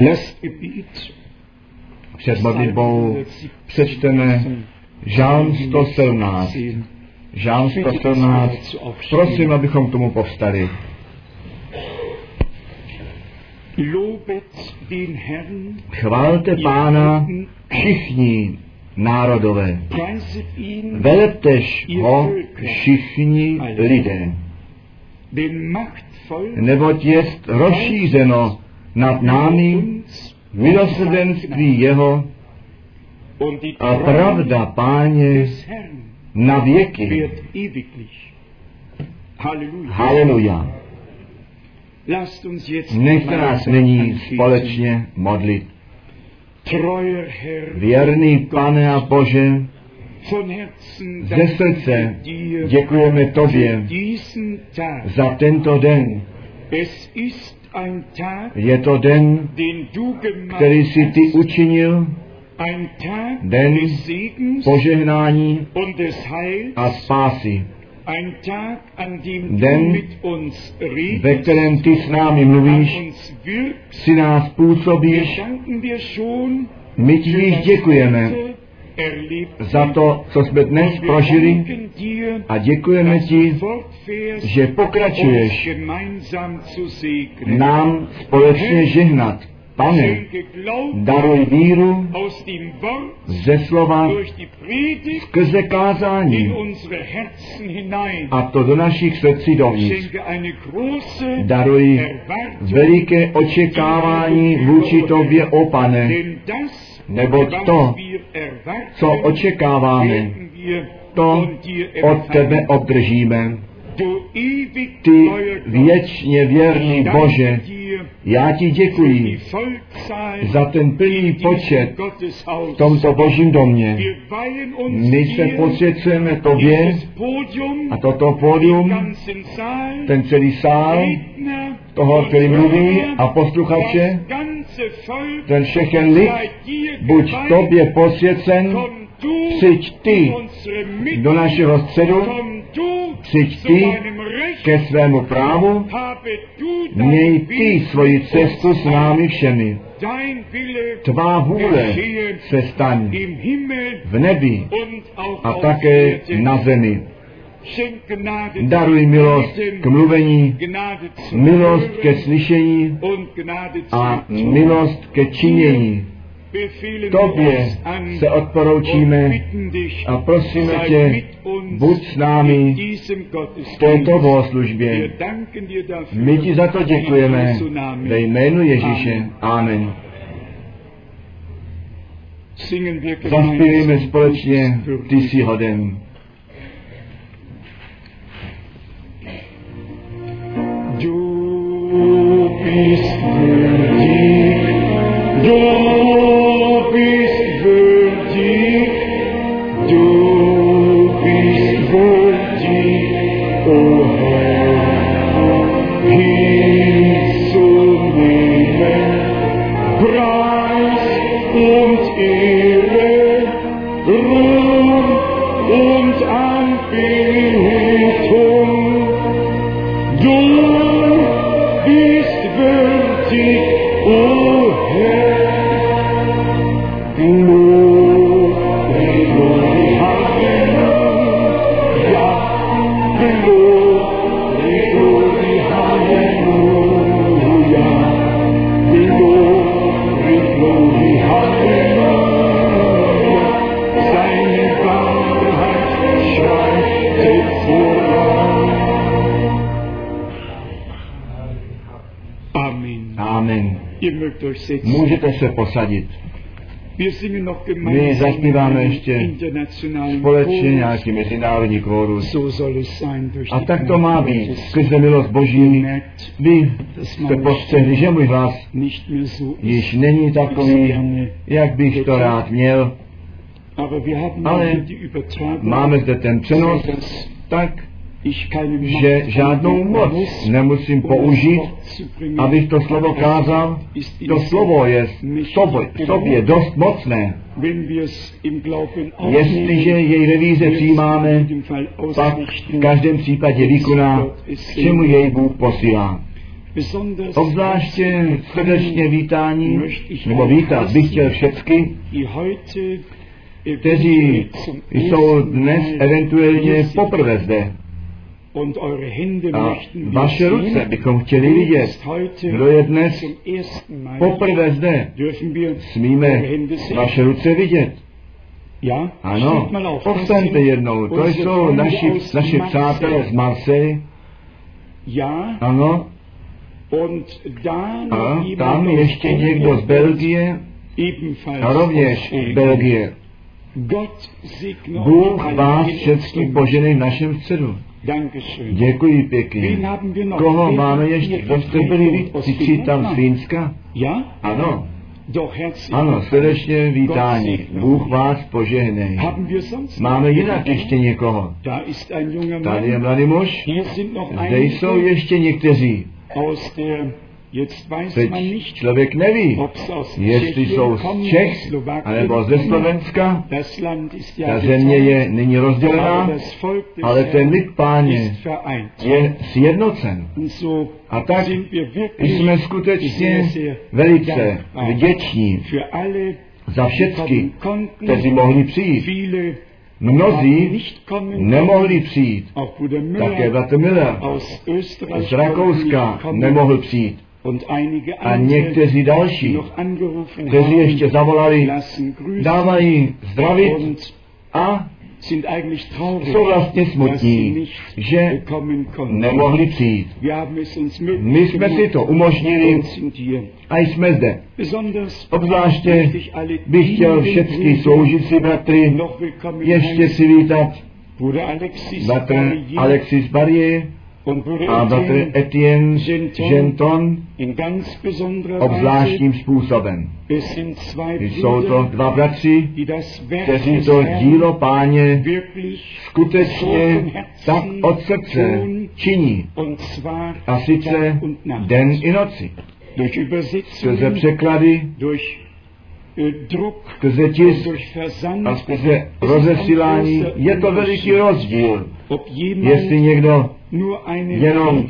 Dnes před modlitbou přečteme Žálm 117. Žálm 117. Prosím, abychom k tomu povstali. Chválte Pána všichni národové. Veleptež ho všichni lidé. Neboť jest rozšířeno nad námi milosrdenství jeho a pravda páně na věky. Haleluja. Nechte nás nyní společně modlit. Věrný Pane a Bože, ze srdce děkujeme Tobě za tento den. Je to den, který si ty učinil, den požehnání a spásy. Den, ve kterém ty s námi mluvíš, si nás působíš. My ti již děkujeme za to, co jsme dnes prožili a děkujeme ti, že pokračuješ nám společně žehnat. Pane, daruj víru ze slova skrze kázání a to do našich srdcí dovnitř. Daruj veliké očekávání vůči Tobě, o Pane, neboť to, co očekáváme, to od Tebe obdržíme. Ty věčně věrný Bože, já ti děkuji za ten plný počet v tomto božím domě. My se posvěcujeme tobě a toto pódium, ten celý sál, toho, který mluví a posluchače, ten všechen lid, buď tobě posvěcen, přijď ty do našeho středu, přijď ty ke svému právu, měj ty svoji cestu s námi všemi. Tvá vůle se staň v nebi a také na zemi. Daruj milost k mluvení, milost ke slyšení a milost ke činění. Tobě se odporoučíme a prosíme tě, buď s námi v této bohoslužbě. My ti za to děkujeme ve jménu Ježíše. Amen. Zaspívejme společně Ty jsi hoden. Du bist würdig, du Můžete se posadit. My zaspíváme ještě společně nějaký mezinárodní durch A tak to má být. Skrze milost Boží vy jste postřehli, že můj hlas již není takový, jak bych to rád měl. Ale Máme zde ten přenos, tak, že žádnou moc nemusím použít, abych to slovo kázal. To slovo je sobě, sobě dost mocné. Jestliže jej ve es přijímáme, pak v každém případě vykoná, k čemu jej Bůh posílá. Obzvláště srdečně vítání, nebo vítat bych chtěl všechny, kteří jsou dnes eventuálně poprvé zde. Vaše ruce bychom chtěli vidět, kdo je dnes poprvé zde. Smíme vaše ruce vidět. Ano, povstaňte jednou, to jsou naši, naši přátelé z Marseille. Ano, a tam ještě někdo z Belgie, a rovněž z Belgie. Bůh vás všechny poženej v našem středu. Děkuji pěkně. Koho máme ještě? Kdo jste byli vy? tam z Fínska? Ano. Ano, srdečně vítání. Bůh vás požehnej. Máme jinak ještě někoho. Tady je mladý muž. Zde jsou ještě někteří. Teď člověk neví, jestli jsou z Čech, anebo ze Slovenska. Ta země je nyní rozdělená, ale ten lid páně je sjednocen. A tak jsme skutečně velice vděční za všechny, kteří mohli přijít. Mnozí nemohli přijít. Také bratr Miller z Rakouska nemohl přijít. A někteří další, kteří ještě zavolali, dávají zdravit a jsou vlastně smutní, že nemohli přijít. My jsme si to umožnili a jsme zde. Obzvláště bych chtěl všechny sloužící bratry ještě si vítat bratr Alexis Barrier, a bratr Etienne Genton obzvláštním způsobem. Jsou to dva bratři, kteří to dílo páně skutečně tak od srdce činí. A sice den i noci. Skrze překlady, skrze tisk a skrze rozesílání je to veliký rozdíl. Jestli někdo jenom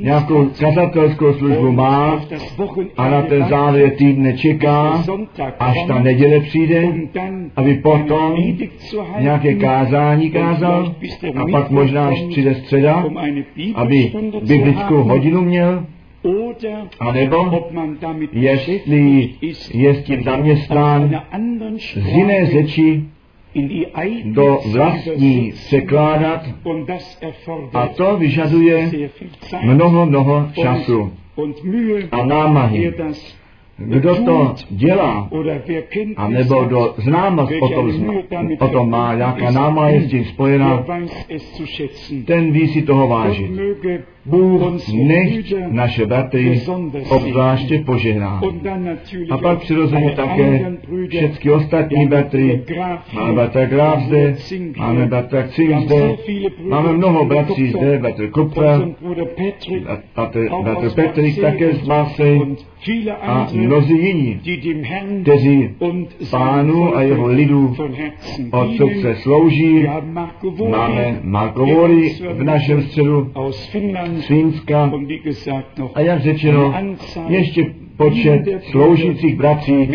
nějakou kazatelskou službu má a na ten závěr týdne čeká, až ta neděle přijde, aby potom nějaké kázání kázal a pak možná až přijde středa, aby biblickou hodinu měl, a nebo jestli je s tím zaměstnán z jiné řeči do vlastní překládat a to vyžaduje mnoho, mnoho času a námahy. Kdo to dělá, a nebo kdo známost o tom, o tom má, jaká náma je s tím spojená, ten ví si toho vážit. Bůh nech naše bratry obzvláště požehná. A pak přirozeně také všechny ostatní bratry. Máme bratra Graf zde, máme bratra Cink zde, máme mnoho bratří zde, bratr Kupfer, bratr Petrik také z Marseille a mnozí jiní, kteří pánu a jeho lidu od srdce slouží. Máme Markovori v našem středu, z Fínska a jak řečeno, ještě počet sloužících bratří,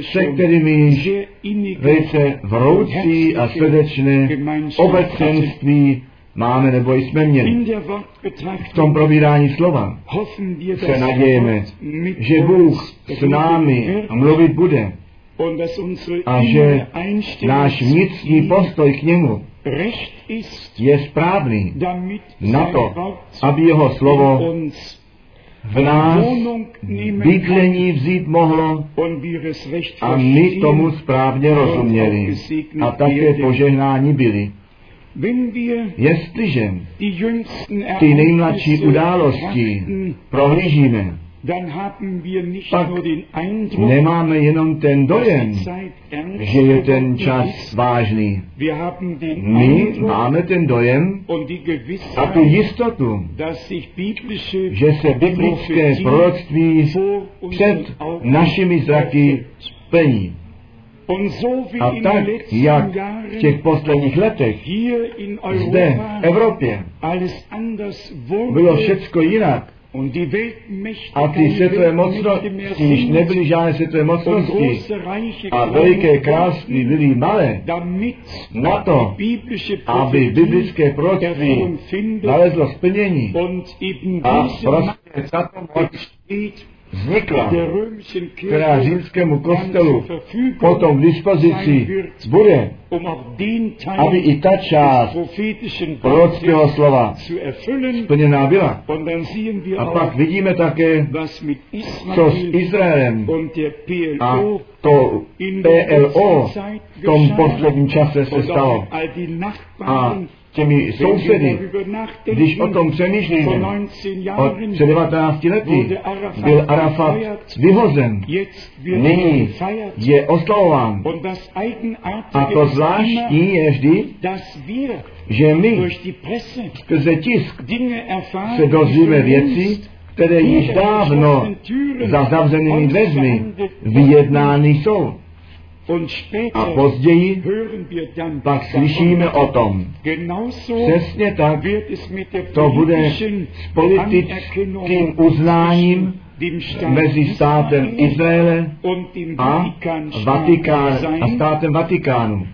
se kterými velice vroucí a srdečné obecenství máme nebo jsme měli. V tom probírání slova se nadějeme, že Bůh s námi mluvit bude a že náš vnitřní postoj k němu je správný na to, aby jeho slovo v nás bydlení vzít mohlo a my tomu správně rozuměli a také požehnání byli. Jestliže ty nejmladší události prohlížíme, pak nemáme jenom ten dojem, že je ten čas vážný. My máme ten dojem a tu jistotu, že se biblické proroctví před našimi zraky plní. A tak, jak v těch posledních letech zde v Evropě bylo všecko jinak, A ty světové mocnosti již nebyly žádné světové mocnosti a veliké království byly malé na to, aby biblické proroctví nalezlo splnění. a prostě tato moc vznikla, která římskému kostelu potom v dispozici bude, aby i ta část prorockého slova splněná byla. A pak vidíme také, co s Izraelem a to PLO v tom posledním čase se stalo. A těmi sousedy, když o tom přemýšlíme, od před 19 lety byl Arafat vyhozen, nyní je oslavován. A to zvláštní je vždy, že my skrze tisk se dozvíme věci, které již dávno za zavřenými dveřmi vyjednány jsou. A později pak slyšíme o tom. Přesně tak to bude s politickým uznáním mezi státem Izraele a, Vatikán, a státem Vatikánu.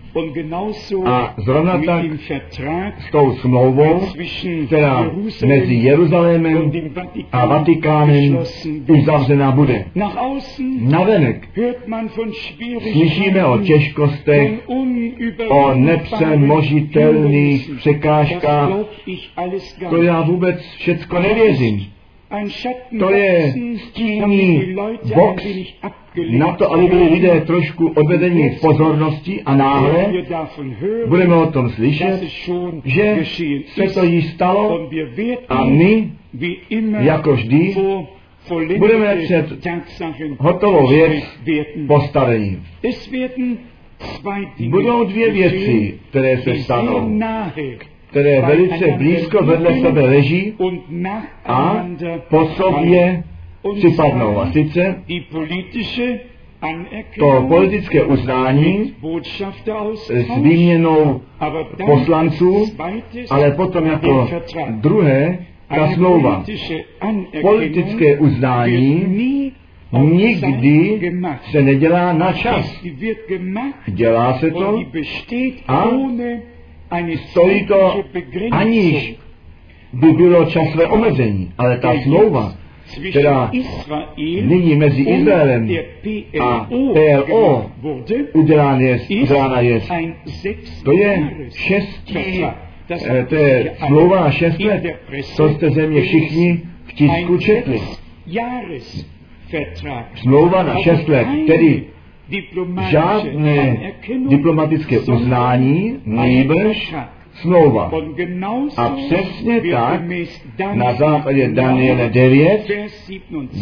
A zrovna tak s tou smlouvou, která mezi Jeruzalémem a Vatikánem uzavřená bude. Navenek slyšíme o těžkostech, o nepřemožitelných překážkách. To já vůbec všecko nevěřím. To je stíný box. na to, aby byli lidé trošku odvedeni v pozornosti a náhle budeme o tom slyšet, že se to již stalo a my, jako vždy, budeme před hotovou věc postavení. Budou dvě věci, které se stanou, které velice blízko vedle sebe leží a po sobě připadnou. A sice to politické uznání s výměnou poslanců, ale potom jako druhé ta smlouva. Politické uznání nikdy se nedělá na čas. Dělá se to a stojí to aniž by bylo časové omezení, ale ta smlouva, která nyní mezi Izraelem a PLO udělána je, udělána je, to je šestí, to je smlouva na šest let, to jste země všichni v tisku četli. Smlouva na šest let, tedy žádné diplomatické uznání, nejbrž smlouva. A přesně tak na základě Daniele 9,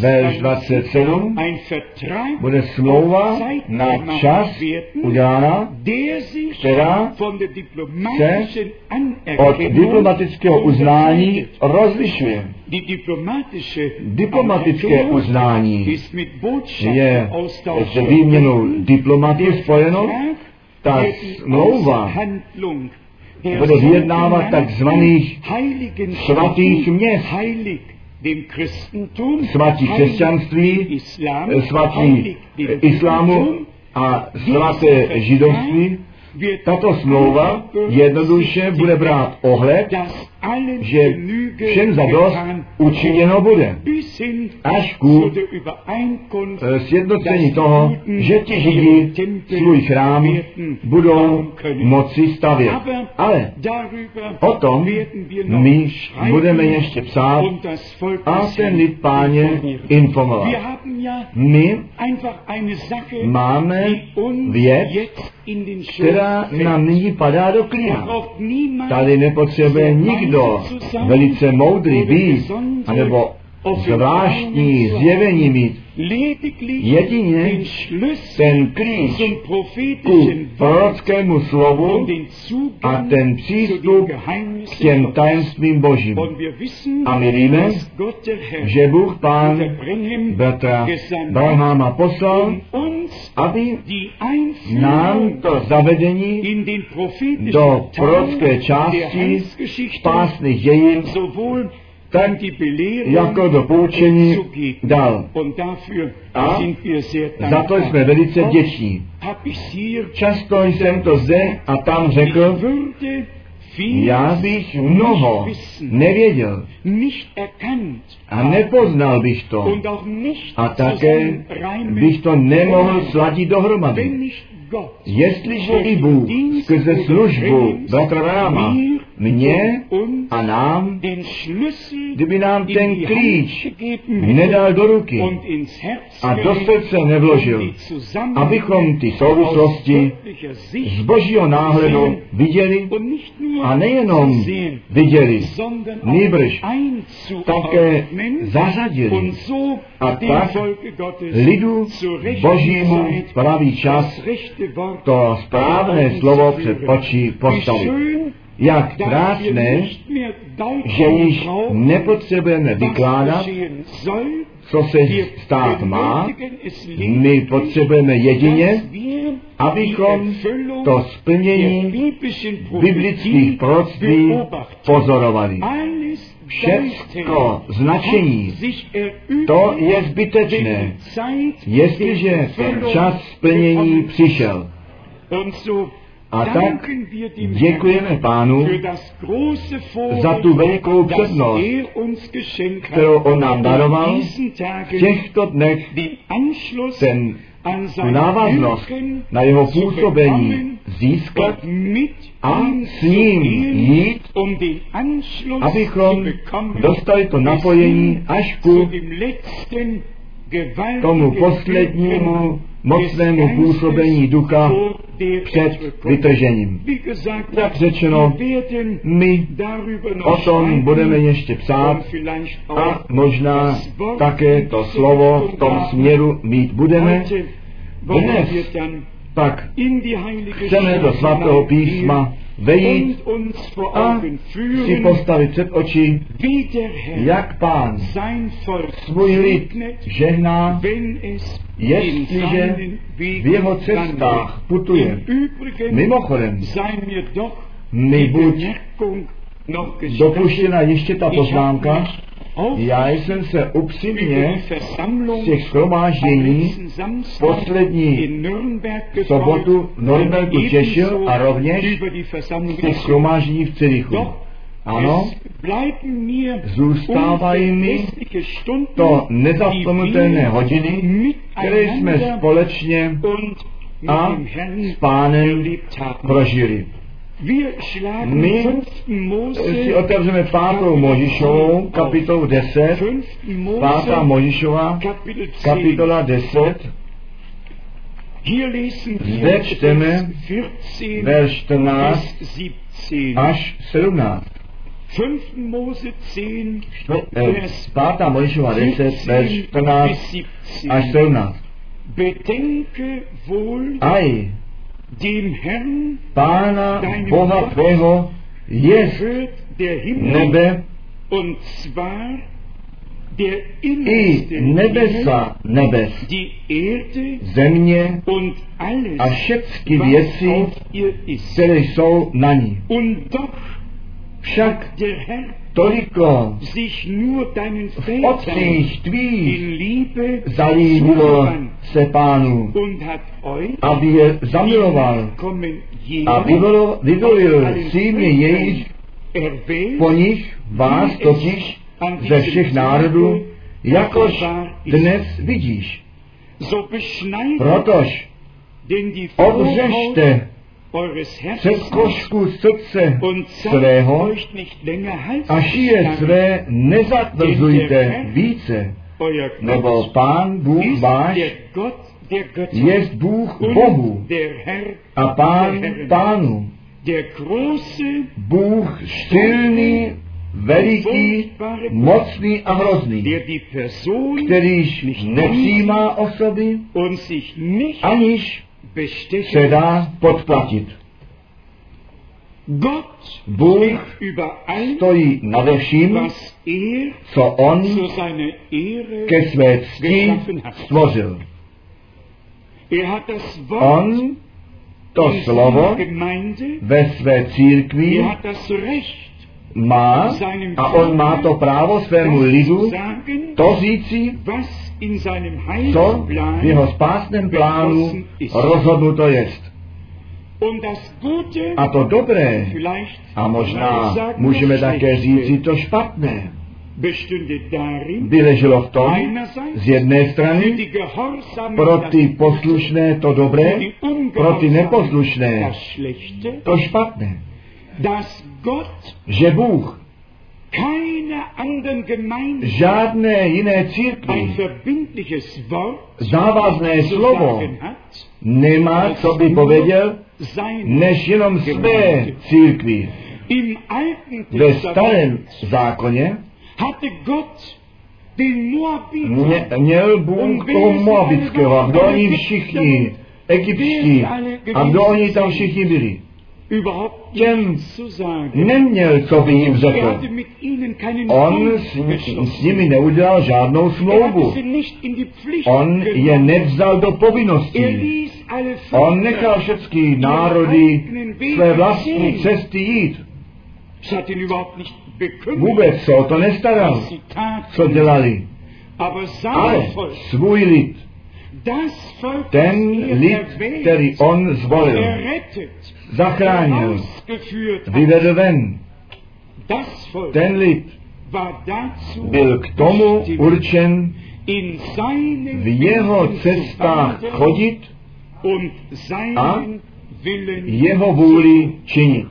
verš 27, bude smlouva na čas udělána, která se od diplomatického uznání rozlišuje. Diplomatické uznání je s výměnou diplomaty spojeno, ta smlouva bude vyjednávat takzvaných svatých měst, svatí křesťanství, svatí islámu a svaté židovství, tato smlouva jednoduše bude brát ohled, že všem za dost učiněno bude. Až ku eh, sjednocení toho, že ti židi svůj chrám budou moci stavět. Ale o tom my budeme ještě psát a ten lid páně informovat. My máme věc, která nám nyní padá do klína. Tady nepotřebuje nikdo velice moudrý být, anebo zvláštní zjevení mít. Jedině ten klíč ku prorockému slovu a ten přístup k těm tajemstvím božím. A my víme, že Bůh Pán Bertra Branhama poslal, aby nám to zavedení do prorocké části spásných dějin jako do poučení dal. A? Za to jsme velice vděční. Často jsem to zde a tam řekl, já bych mnoho nevěděl. A nepoznal bych to. A také bych to nemohl sladit dohromady. Jestliže i Bůh skrze službu bratra Ráma mě a nám, kdyby nám ten klíč nedal do ruky a do srdce nevložil, abychom ty souvislosti z božího náhledu viděli a nejenom viděli, nýbrž také zařadili a tak lidu božímu pravý čas to správné slovo před oči postavit jak krásné, že již nepotřebujeme vykládat, co se stát má, my potřebujeme jedině, abychom to splnění biblických proroctví pozorovali. Všecko značení, to je zbytečné, jestliže ten čas splnění přišel. A tak děkujeme Pánu za tu velikou přednost, kterou On nám daroval v těchto dnech ten návaznost na jeho působení získat a s ním jít, abychom dostali to napojení až ku tomu poslednímu mocnému působení ducha před vytržením. Jak řečeno, my o tom budeme ještě psát a možná také to slovo v tom směru mít budeme. Dnes chceme do svatého písma vejít a si postavit před oči, jak pán svůj lid žehná, jestliže v jeho cestách putuje. Mimochodem, mi buď dopuštěna ještě ta poznámka, já jsem se upřímně z těch schromáždění poslední sobotu v Nürnbergu těšil a rovněž z těch schromáždění v Cirichu. Ano, zůstávají mi to nezapomenutelné hodiny, které jsme společně a s pánem prožili. My si otevřeme pátou Možišovou, kapitolu 10, pátá Možišova, kapitola 10, zde čteme verš 14 až 17. Pátá Možišova 10, verš 14 až 17. Aj, Pána Boha tvého je nebe i nebesa nebes, země a všechny věci, které jsou na ní. Však toliko v otcích tvých zalíbilo se pánu, aby je zamiloval. a vyvolil símě jejich, po nich vás totiž ze všech národů, jakož dnes vidíš. Protož obřešte přes košku srdce svého a šije své nezatvrzujte více, nebo Pán Bůh váš je Bůh Bohu a Pán Pánu. Bůh silný, veliký, mocný a hrozný, kterýž nepřijímá osoby, aniž se dá podplatit. Bůh stojí nade vším, co On ke své cti stvořil. On to slovo ve své církvi má a on má to právo svému lidu to říci, co v jeho spásném plánu rozhodnuto jest. A to dobré, a možná můžeme také říci to špatné, by leželo v tom, z jedné strany, pro ty poslušné to dobré, pro ty neposlušné to špatné. Že Bůh žádné jiné církvi závazné slovo nemá, co by poveděl, než jenom své církvi. Ve starém zákoně mě, měl Bůh toho Moabického a kdo oni všichni, egyptští, a kdo oni tam všichni byli neměl, co by jim řekl. On s, s nimi neudělal žádnou smlouvu. On je nevzal do povinností. On nechal všechny národy své vlastní cesty jít. Vůbec se o to nestaral, co dělali. Ale svůj lid, ten lid, který on zvolil, zachránil, vyvedl ven. Ten lid byl k tomu určen v jeho cestách chodit a jeho vůli činit.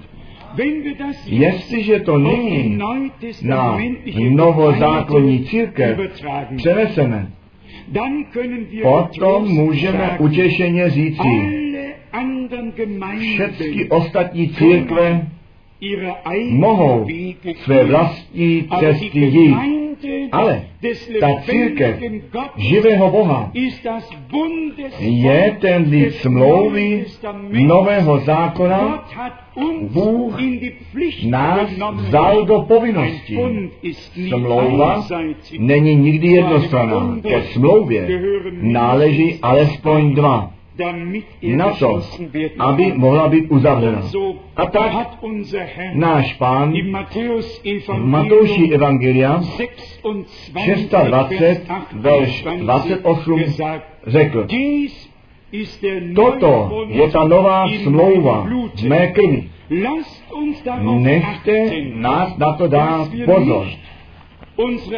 Jestliže to nyní na novozákonní církev přeneseme, potom můžeme utěšeně říci, všechny ostatní církve mohou své vlastní cesty jít. Ale ta církev živého Boha je ten lid smlouvy nového zákona. Bůh nás vzal do povinnosti. Smlouva není nikdy jednostranná. Ke smlouvě náleží alespoň dva na to, aby mohla být uzavřena. A tak náš pán v Matouši Evangelia 26, verš 28 řekl, Toto je ta nová smlouva v mé krvi. Nechte nás na to dát pozor,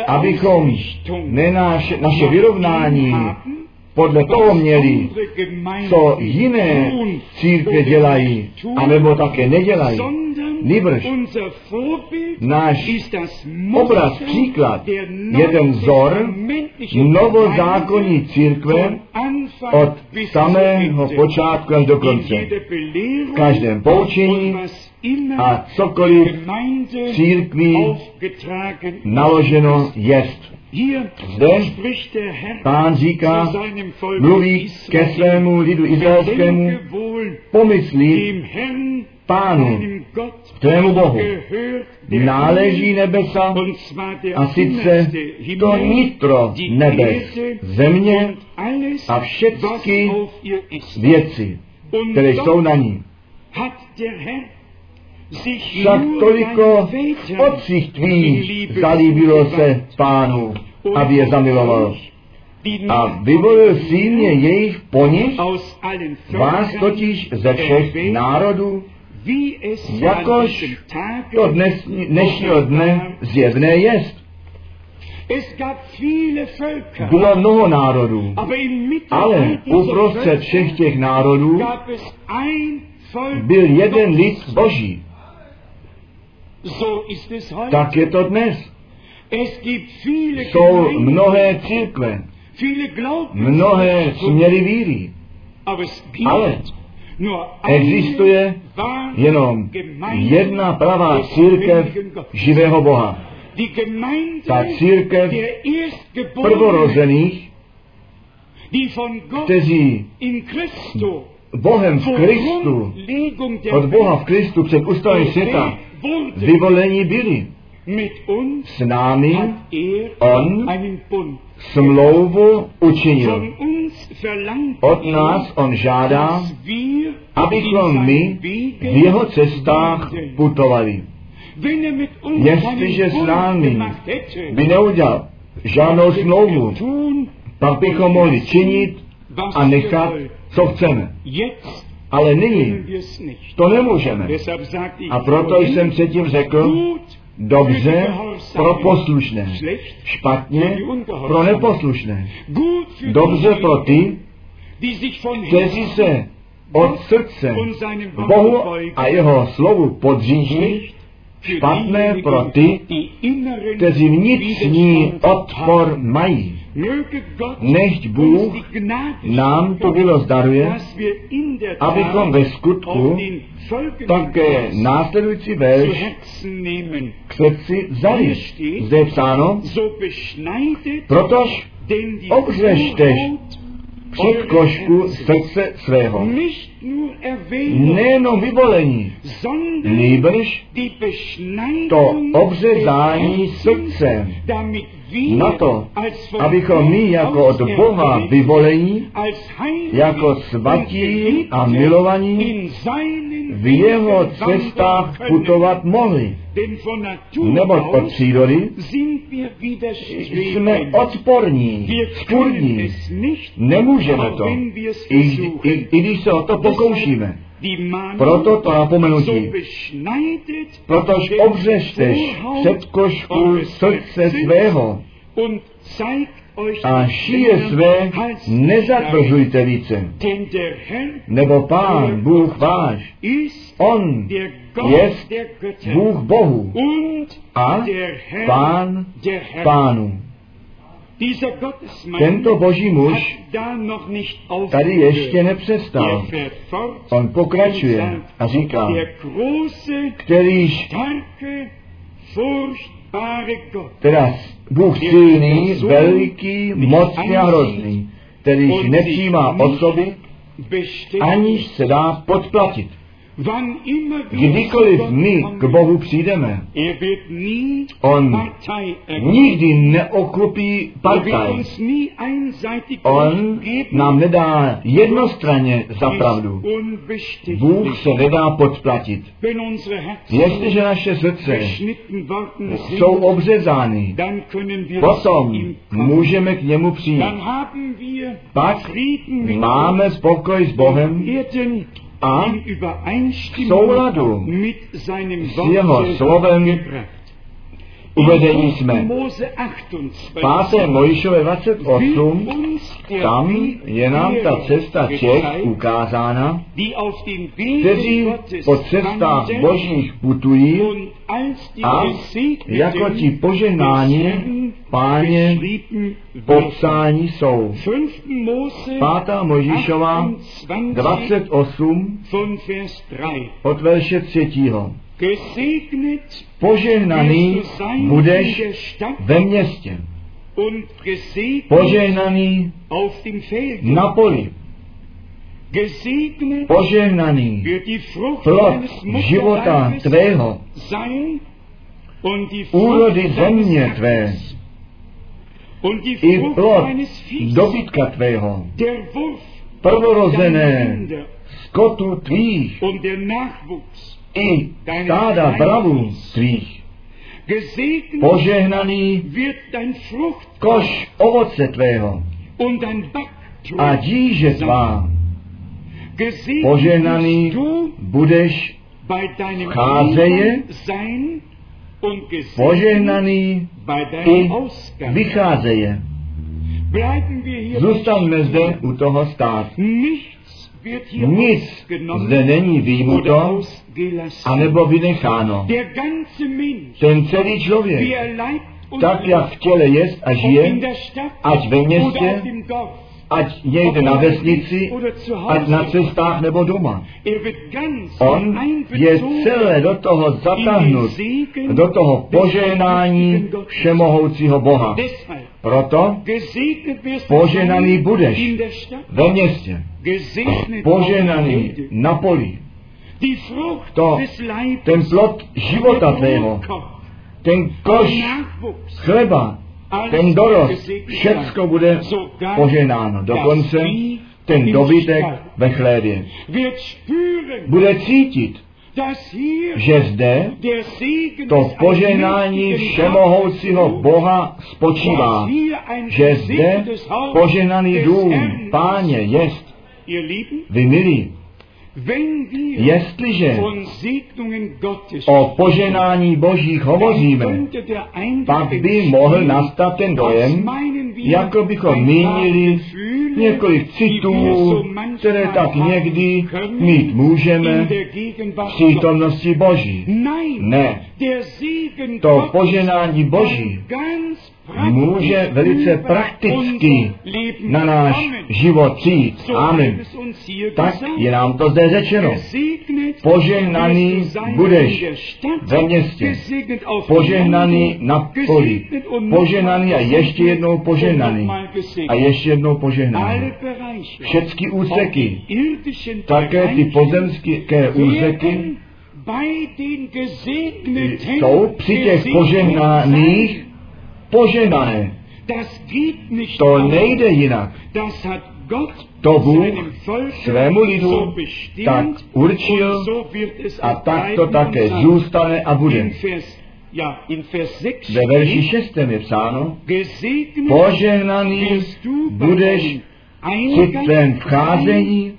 abychom nenáš, naše vyrovnání podle toho měli, co jiné církve dělají, anebo také nedělají. Nýbrž náš obraz, příklad, je ten vzor novozákonní církve od samého počátku až do konce. V každém poučení a cokoliv církví naloženo jest. Zde pán říká, mluví ke svému lidu izraelskému, pomyslí pánu, tvému Bohu, náleží nebesa a sice to nitro nebes, země a všechny věci, které jsou na ní. Však toliko otcích tvých zalíbilo se pánu, aby je zamiloval. A vyvolil syn je jejich po nich, vás totiž ze všech národů, jakož to dnes, dnešního dne zjevné jest. Bylo mnoho národů, ale uprostřed všech těch národů byl jeden lid Boží. Tak je to dnes. Jsou mnohé církve, mnohé směry víry, ale existuje jenom jedna pravá církev živého Boha. Ta církev prvorozených, kteří Bohem v Kristu, od Boha v Kristu před ustavením světa vyvolení byli. S námi On smlouvu učinil. Od nás On žádá, abychom my v jeho cestách putovali. Jestliže s námi by neudělal žádnou smlouvu, pak bychom mohli činit a nechat, co chceme. Ale nyní to nemůžeme. A proto jsem předtím řekl, dobře pro poslušné, špatně pro neposlušné, dobře pro ty, kteří se od srdce Bohu a jeho slovu podříží, špatné pro ty, kteří vnitřní odpor mají. Nechť Bůh nám to bylo zdaruje, abychom ve skutku také následující verš k srdci vzali. Zde je psáno, protož obřežtež předkošku srdce svého. Nejenom vyvolení, nýbrž to obřezání srdce na to, abychom my jako od Boha vyvolení, jako svatí a milovaní v jeho cestách putovat mohli. Nebo od přírody jsme odporní, spurní, nemůžeme to, i, i, i když se o to pokoušíme. Proto to napomenutí. Protož obřešteš před košku srdce svého a šíje své nezatvržujte více. Nebo Pán, Bůh váš, On je Bůh Bohu a Pán Pánu. Tento boží muž tady ještě nepřestal. On pokračuje a říká, kterýž teda Bůh silný, veliký, mocný a hrozný, kterýž nepřijímá osoby, aniž se dá podplatit. Kdykoliv my k Bohu přijdeme, On nikdy neokupí partaj. On nám nedá jednostranně za pravdu. Bůh se nedá podplatit. Jestliže naše srdce jsou obřezány, potom můžeme k němu přijít. Pak máme spokoj s Bohem a v souladu s jeho slovem uvedení jsme. 5. Mojišové 28, tam je nám ta cesta těch ukázána, kteří po cestách božích putují a jako ti požehnání páně popsání jsou. 5. Možišova 28 od verše 3. Požehnaný budeš ve městě. Požehnaný na poli. Požehnaný plod života tvého, úrody země tvé, i plod dobytka tvého, prvorozené skotu tvých, i stáda bravů tvých. Požehnaný koš ovoce tvého a díže tvá. Požehnaný budeš cházeje, požehnaný i vycházeje. Zůstaňme zde u toho stát. Nic zde není výjimuto, anebo vynecháno. Ten celý člověk, tak jak v těle jest a žije, ať ve městě, ať někde na vesnici, ať na cestách nebo doma. On je celé do toho zatáhnut, do toho požehnání všemohoucího Boha. Proto poženaný budeš ve městě, poženaný na poli. To, ten plod života tvého, ten koš chleba, ten dorost, všecko bude poženáno. Dokonce ten dobytek ve chlévě. Bude cítit, že zde to požehnání všemohoucího Boha spočívá, že zde požehnaný dům Páně jest. Vy milí, Jestliže o poženání Božích hovoříme, pak by mohl nastat ten dojem, jako bychom mínili několik citů, které tak někdy mít můžeme v přítomnosti Boží. Ne, to poženání Boží může velice prakticky na náš život přijít. Amen. Tak je nám to zde řečeno. Požehnaný budeš ve městě, požehnaný na poli, požehnaný a ještě jednou požehnaný a ještě jednou požehnaný. Všechny úseky, také ty pozemské úseky, jsou při těch požehnaných požehnané. To nejde jinak. To Bůh svému lidu tak určil a tak to také zůstane a bude. Ve verši 6 je psáno, požehnaný budeš při tvém vcházení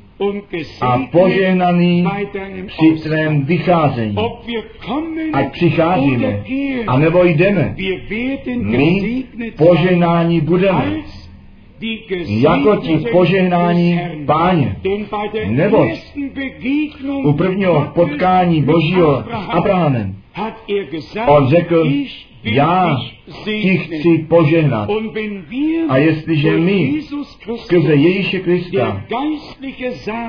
a požehnaný při tvém vycházení. Ať přicházíme, anebo jdeme, my požehnání budeme. Jako ti požehnání páně. Nebo u prvního potkání Božího s Abrahamem on řekl, já ti chci požehnat. A jestliže my skrze Ježíše Krista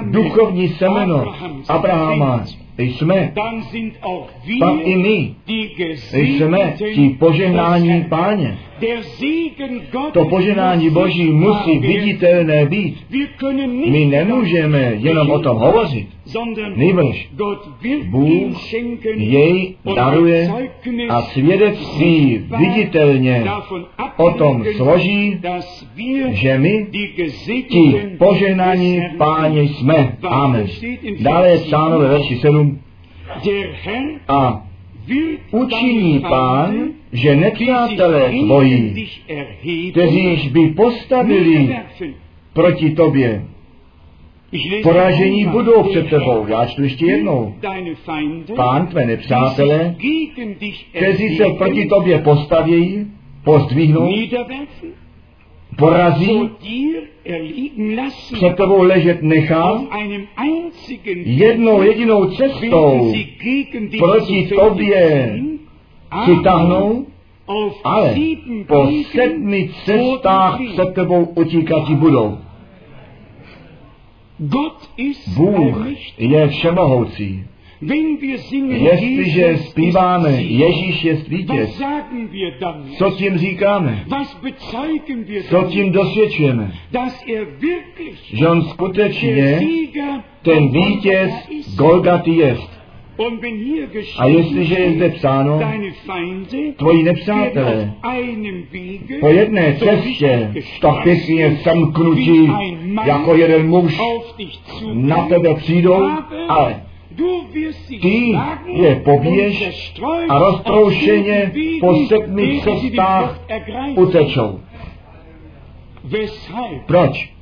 duchovní semeno Abrahama jsme, pak i my jsme ti požehnání páně. To požehnání Boží musí viditelné být. My nemůžeme jenom o tom hovořit. Nejbrž Bůh jej daruje a svědectví viditelně o tom složí, že my ti požehnání páně jsme. Amen. Dále je psáno ve verši 7. A učiní pán, že nepřátelé tvojí, kteříž by postavili proti tobě, poražení budou před tebou. Já čtu ještě jednou. Pán tvé nepřátelé, kteří se proti tobě postavějí, pozdvihnou, porazí, před tebou ležet nechá, jednou jedinou cestou proti tobě přitáhnou, ale po sedmi cestách před tebou utíkat budou. Bůh je všemohoucí. Jestliže zpíváme Ježíš je vítěz, co tím říkáme? Co tím dosvědčujeme? Že on skutečně ten vítěz Golgaty jest. A jestliže je zde psáno, tvoji nepřátelé po jedné cestě tak pěkně semknutí jako jeden muž na tebe přijdou, ale ty je pobiješ a roztroušeně po sedmi cestách utečou. Proč?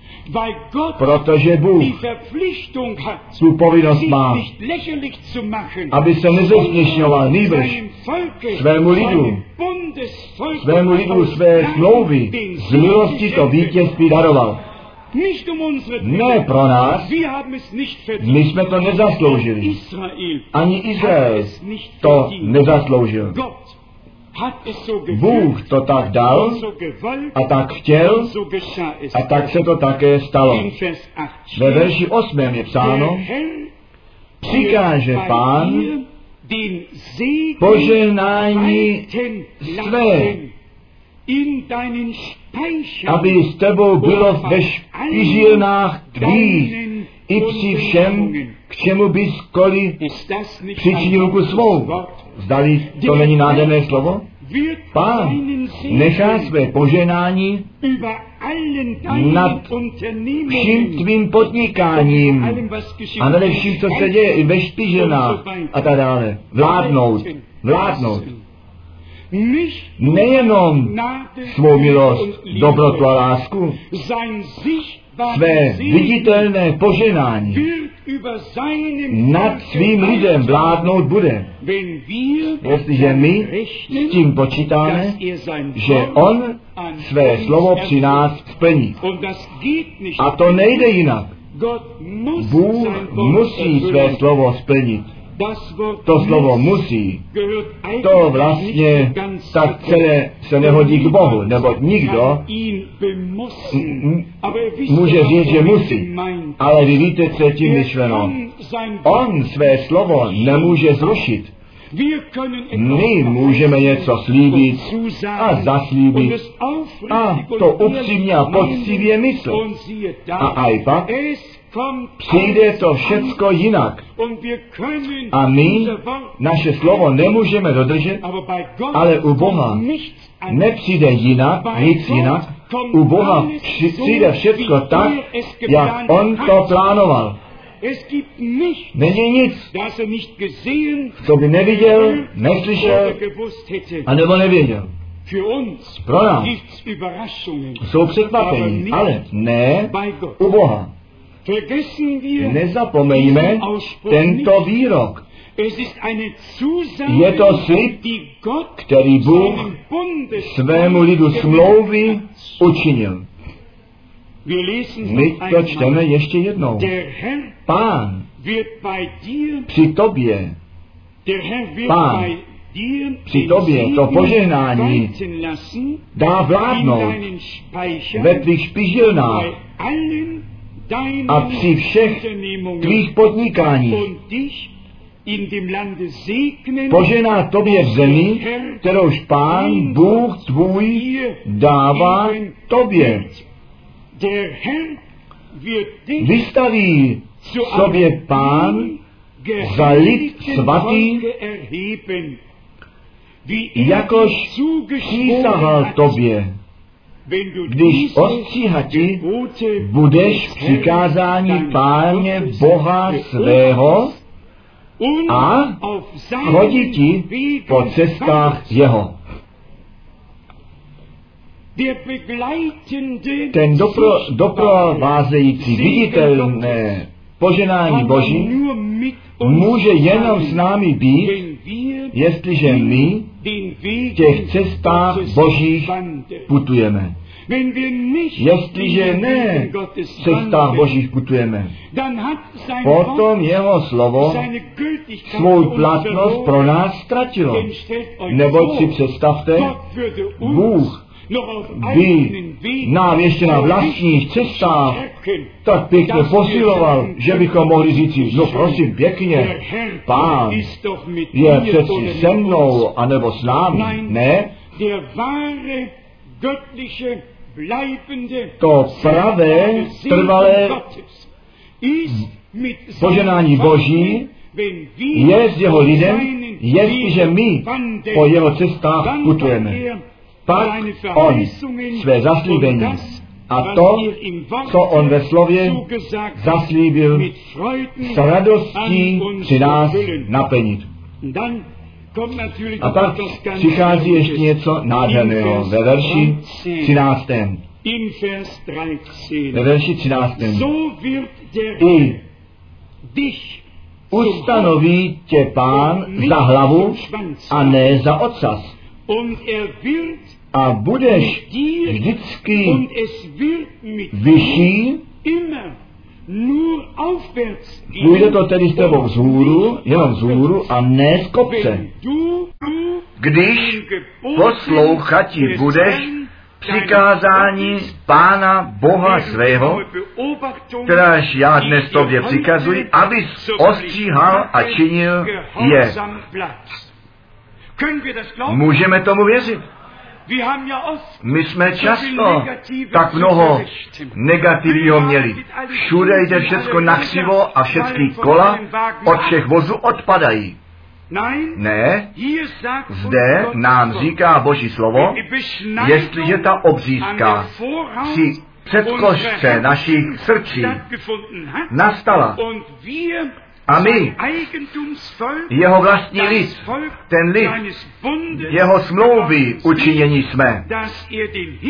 Protože Bůh tu povinnost má, aby se nezesměšňoval nýbrž svému lidu, svému lidu své smlouvy z milosti to vítězství daroval. Ne pro nás, my jsme to nezasloužili. Ani Izrael to nezasloužil. Bůh to tak dal a tak chtěl a tak se to také stalo. Ve verši 8 je psáno, přikáže pán požehnání své, aby s tebou bylo ve špižilnách tvých i při všem, k čemu bys koli přičinil ruku svou. Zdali to není nádherné slovo? Pán nechá své poženání nad vším tvým podnikáním a nade vším, co se děje i ve špiženách a tak dále. Vládnout, vládnout. Nejenom svou milost, dobrotu a lásku, své viditelné poženání nad svým lidem vládnout bude. Jestliže my s tím počítáme, že On své slovo při nás splní. A to nejde jinak. Bůh musí své slovo splnit. To slovo musí. To vlastně tak celé se nehodí k Bohu, nebo nikdo může říct, že musí. Ale vy víte, co je tím myšleno. On své slovo nemůže zrušit. My můžeme něco slíbit a zaslíbit a to upřímně a poctivě myslet. A aj pak přijde to všecko jinak. A my naše slovo nemůžeme dodržet, ale u Boha nepřijde jinak, nic jinak. U Boha přijde všecko tak, jak On to plánoval. Není nic, co by neviděl, neslyšel, anebo nevěděl. Pro nás jsou překvapení, ale ne u Boha. Nezapomeňme tento výrok. Je to slib, který Bůh svému lidu smlouvy učinil. My to čteme ještě jednou. Pán při tobě, Pán při tobě to požehnání dá vládnout ve tvých špižilnách a při všech tvých podnikáních. požená tobě v zemi, kterouž Pán Bůh tvůj dává tobě. Vystaví sobě Pán za lid svatý, jakož přísahal tobě když ostříhati budeš přikázání páně Boha svého a chodit ti po cestách jeho. Ten dopro, doprovázející viditelné poženání Boží může jenom s námi být, jestliže my v těch cestách Božích putujeme. Jestliže ne v cestách Božích putujeme, potom jeho slovo svou platnost pro nás ztratilo. Neboť si představte, Bůh by nám ještě na vlastních cestách tak pěkně posiloval, že bychom mohli říct, no prosím pěkně, pán je přeci se mnou, anebo s námi. Ne, to pravé, trvalé poženání Boží je s jeho lidem, jestliže my po jeho cestách putujeme pak on své zaslíbení a to, co on ve slově zaslíbil, s radostí při nás naplnit. A pak přichází ještě něco nádherného ve verši 13. Ve verši 13. I ustanoví tě pán za hlavu a ne za ocas. A budeš vždycky vyšší, půjde to tedy s tebou vzhůru, jenom vzhůru a ne z kopce. Když poslouchati budeš přikázání Pána Boha svého, kteráž já dnes tobě přikazuji, abys ostříhal a činil je. Můžeme tomu věřit. My jsme často tak mnoho negativního měli. Všude jde všecko na křivo a všechny kola od všech vozů odpadají. Ne, zde nám říká Boží slovo, jestliže ta obřízka při předkošce našich srdcí nastala a my, jeho vlastní lid, ten lid, jeho smlouvy učinění jsme,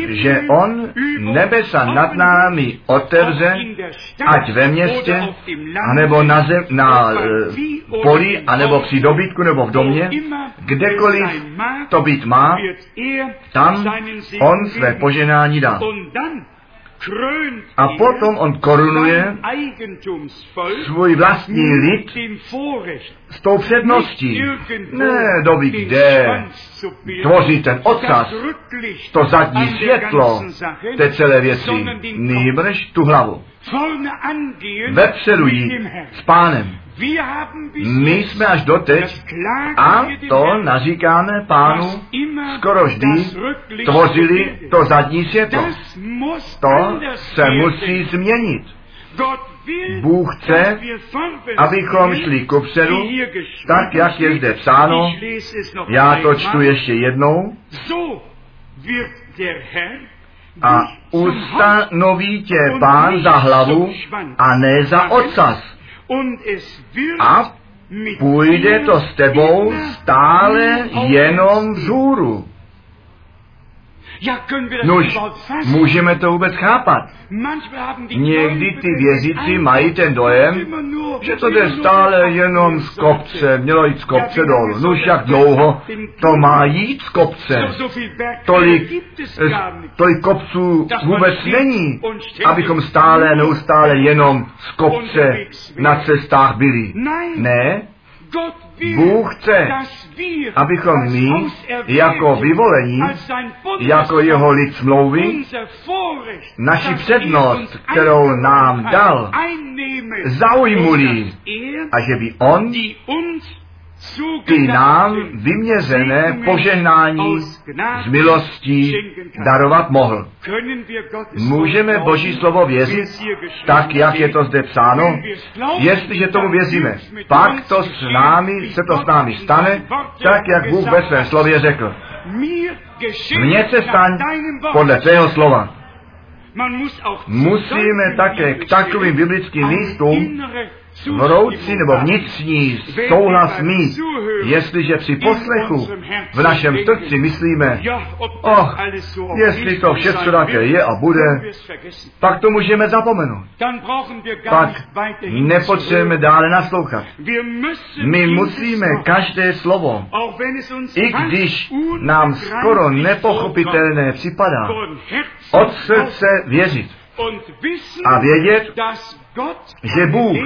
že on nebesa nad námi otevře, ať ve městě, anebo na, zem, na uh, poli, anebo při dobytku, nebo v domě, kdekoliv to být má, tam on své poženání dá. A potom on korunuje svůj vlastní lid s tou předností. Ne doby, kde tvoří ten ocas, to zadní světlo té celé věci, nýbrž tu hlavu. Vepředu jít s pánem. My jsme až doteď a to naříkáme pánu skoro vždy tvořili to zadní světlo. To se musí změnit. Bůh chce, abychom šli kupředu, tak jak je zde psáno. Já to čtu ještě jednou. A ustanoví tě pán za hlavu a ne za ocas. A půjde to s tebou stále jenom vzhůru. Nož, můžeme to vůbec chápat. Někdy ty věřící mají ten dojem, že to jde stále jenom z kopce, mělo jít z kopce dolů. Nož, jak dlouho to má jít z kopce? Tolik, tolik kopců vůbec není, abychom stále, neustále jenom z kopce na cestách byli. Ne, Bůh chce, abychom my, jako vyvolení, jako jeho lid smlouvy, naši přednost, kterou nám dal, zaujmuli a že by on ty nám vyměřené požehnání z milostí darovat mohl. Můžeme Boží slovo věřit tak, jak je to zde psáno? Jestliže tomu věříme, pak to s námi, se to s námi stane, tak, jak Bůh ve svém slově řekl. Mně se staň podle tvého slova. Musíme také k takovým biblickým místům vroucí nebo vnitřní souhlas mít, jestliže při poslechu v našem srdci myslíme, oh, jestli to všechno také je a bude, pak to můžeme zapomenout. Pak nepotřebujeme dále naslouchat. My musíme každé slovo, i když nám skoro nepochopitelné připadá, od srdce věřit a vědět, že Bůh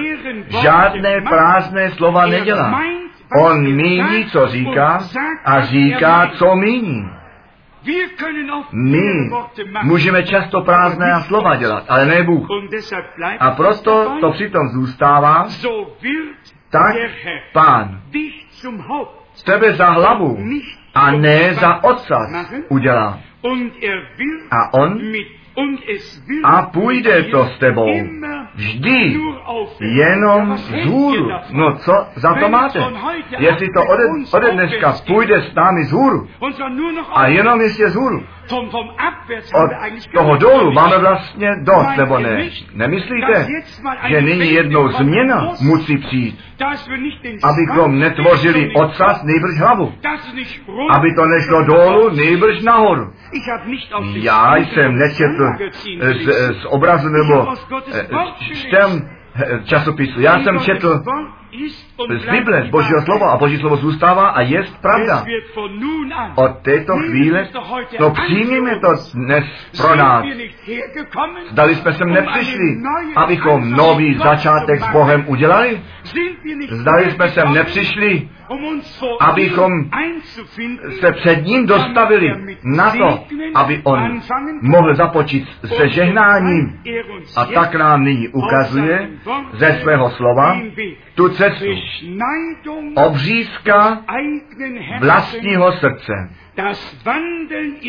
žádné prázdné slova nedělá. On míní, co říká a říká, co míní. My můžeme často prázdné slova dělat, ale ne Bůh. A proto to přitom zůstává, tak pán tebe za hlavu a ne za ocas udělá. A on a půjde to s tebou. vždy. jenom vzhůru. No co za to máte? Jestli to ode, ode dneška půjde s námi vzhůru. a jenom ještě vzhůru, od toho dolů máme vlastně dost, nebo ne? Nemyslíte, že nyní jednou změna musí přijít, abychom netvořili ocas, nejbrž hlavu, aby to nešlo dolů, nejbrž nahoru. Já jsem nečetl z, z obrazu nebo čtem časopisu. Já jsem četl z Bible, z Božího slova a Boží slovo zůstává a je pravda. Od této chvíle to přijměme to dnes pro nás. Zdali jsme sem nepřišli, abychom nový začátek s Bohem udělali? Zdali jsme sem nepřišli, abychom se před ním dostavili na to, aby on mohl započít se žehnáním. A tak nám nyní ukazuje ze svého slova tu cestu obřízka vlastního srdce.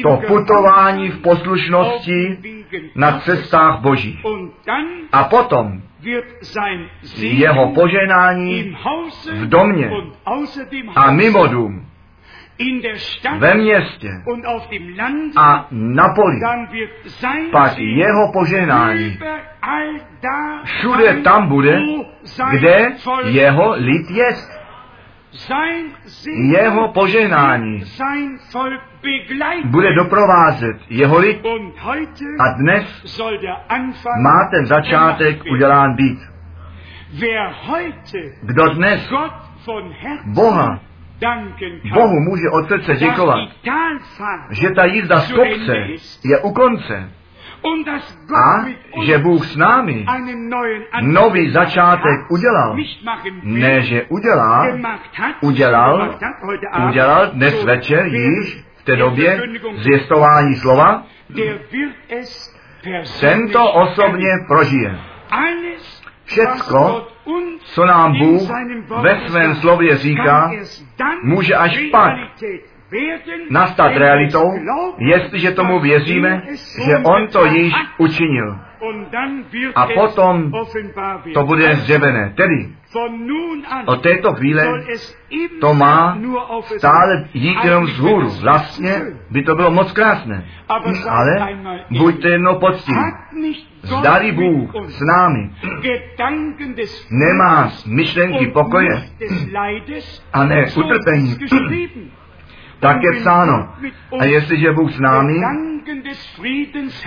To putování v poslušnosti na cestách Boží. A potom jeho poženání v domě a mimo dům, ve městě a na poli, pak jeho poženání všude tam bude, kde jeho lid jest. Jeho poženání bude doprovázet jeho lid a dnes má ten začátek udělán být. Kdo dnes Boha Bohu může od srdce děkovat, že ta jízda z kopce je u konce a že Bůh s námi nový začátek udělal. Ne, že udělal, udělal, udělal dnes večer již v té době zjistování slova, tento osobně prožije. Všecko, co nám Bůh ve svém slově říká, může až pak nastat realitou, jestliže tomu věříme, že On to již učinil. A potom to bude zjevené. Tedy od této chvíle to má stále jít jenom vzhůru. Vlastně by to bylo moc krásné. Ale buďte jednou poctiví. Zdali Bůh s námi nemá myšlenky pokoje a ne utrpení, tak je psáno. A jestliže Bůh s námi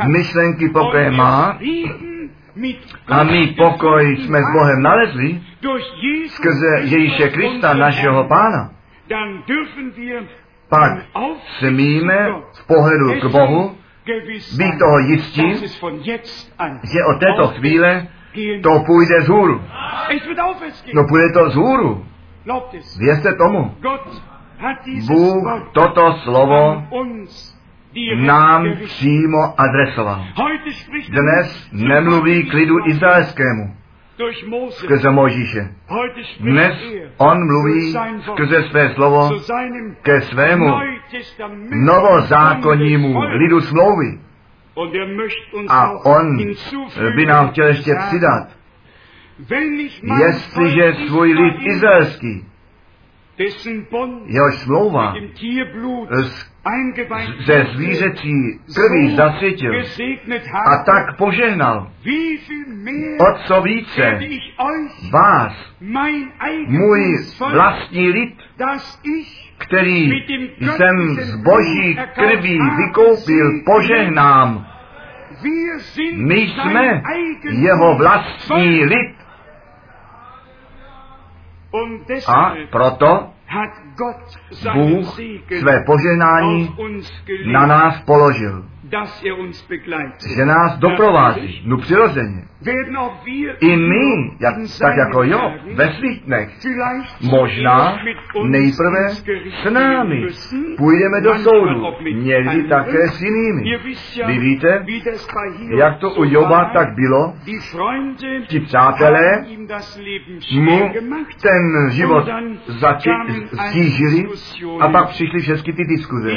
myšlenky pokoje má a my pokoj jsme s Bohem nalezli skrze Ježíše Krista, našeho Pána, pak smíme v pohledu k Bohu být toho jistí, že od této chvíle to půjde z hůru. No půjde to z hůru. Věřte tomu. Bůh toto slovo nám přímo adresoval. Dnes nemluví k lidu izraelskému skrze Možíše. Dnes on mluví skrze své slovo ke svému novozákonnímu lidu smlouvy. A on by nám chtěl ještě přidat, jestliže svůj lid izraelský jehož smlouva ze zvířecí krví zasvětil a tak požehnal, o co více vás, můj vlastní lid, který jsem z boží krví vykoupil, požehnám. My jsme jeho vlastní lid. A proto Bůh své poženání na nás položil, že nás doprovází, no přirozeně. I my, jak, tak jako jo, ve svých dnech, možná nejprve s námi půjdeme do soudu, někdy také s jinými. Vy víte, jak to u Joba tak bylo, ti přátelé mu ten život stížili a pak přišly všechny ty diskuze.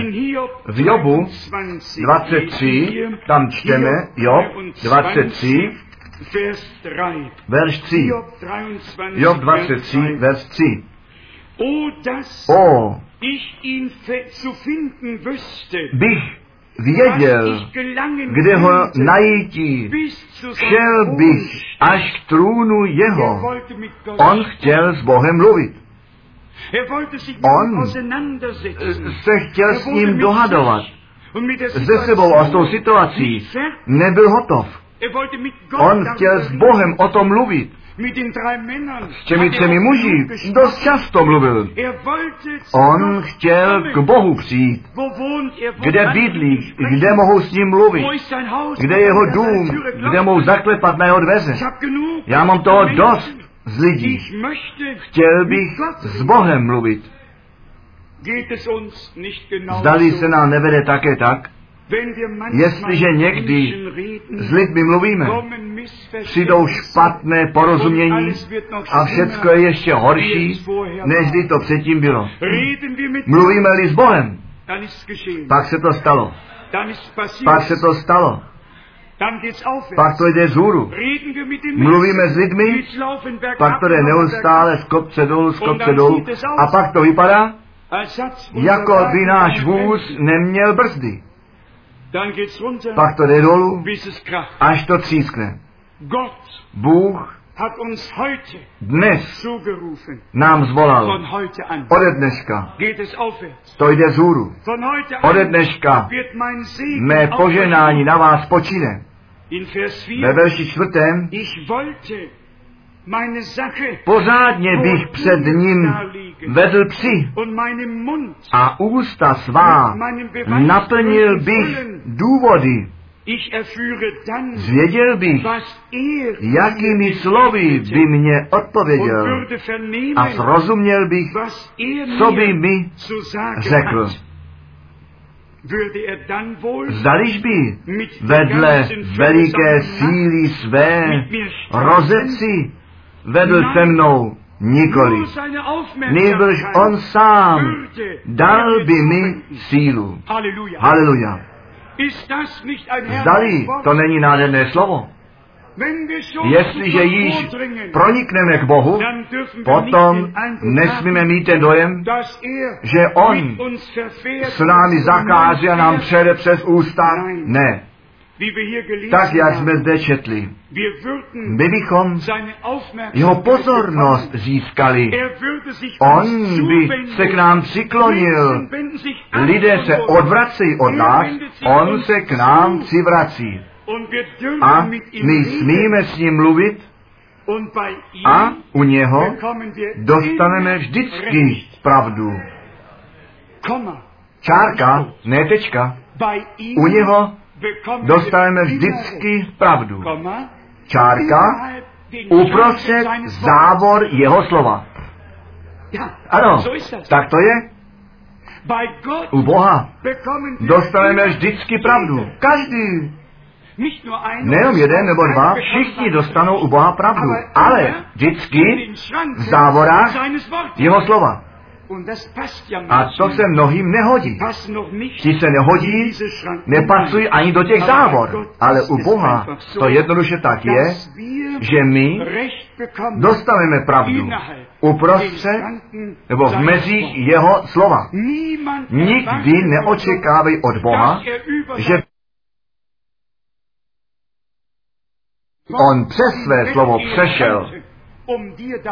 V Jobu 23, tam čteme, Job 23, verš 3. Job 23, verš 3. O, bych věděl, kde ho najítí, šel bych až k trůnu jeho. On chtěl s Bohem mluvit. On se chtěl s ním dohadovat. Se sebou a s tou situací nebyl hotov. On chtěl s Bohem o tom mluvit. S těmi třemi muži dost často mluvil. On chtěl k Bohu přijít. Kde bydlí, kde mohou s ním mluvit, kde je jeho dům, kde mohou zaklepat na jeho dveře. Já mám toho dost z lidí. Chtěl bych s Bohem mluvit. Zdali se nám nevede také tak, Jestliže někdy s lidmi mluvíme, přijdou špatné porozumění a všecko je ještě horší, než kdy to předtím bylo. Mluvíme-li s Bohem, pak se to stalo. Pak se to stalo. pak to jde zhůru. Mluvíme s lidmi, pak to jde neustále z kopce dolů, z kopce dolů. A pak to vypadá, jako by náš vůz neměl brzdy. Pak to jde dolů, až to třískne. Bůh dnes nám zvolal ode dneška. To jde zhůru. Ode dneška mé poženání na vás počine. Ve verši čtvrtém Pořádně bych před ním vedl psi. A ústa svá naplnil bych důvody. Zvěděl bych, jakými slovy by mě odpověděl. A zrozuměl bych, co by mi řekl. Zdališ by vedle veliké síly své rozepci vedl se mnou nikoli. Nejbrž on sám dal by mi sílu. Haleluja. Zdali to není nádherné slovo. Jestliže již pronikneme k Bohu, potom nesmíme mít ten dojem, že On s námi zakází a nám přejde přes ústa. Ne. Tak, jak jsme zde četli, my bychom jeho pozornost získali. On by se k nám přiklonil. Lidé se odvrací od nás, on se k nám přivrací. A my smíme s ním mluvit a u něho dostaneme vždycky pravdu. Čárka, ne tečka. U něho dostaneme vždycky pravdu. Čárka uprostřed závor jeho slova. Ano, tak to je. U Boha dostaneme vždycky pravdu. Každý. Nejenom jeden nebo dva, všichni dostanou u Boha pravdu, ale vždycky v závorách jeho slova. A to se mnohým nehodí. Ti se nehodí, nepasují ani do těch závor. Ale u Boha to jednoduše tak je, že my dostaneme pravdu uprostřed nebo v mezích jeho slova. Nikdy neočekávej od Boha, že on přes své slovo přešel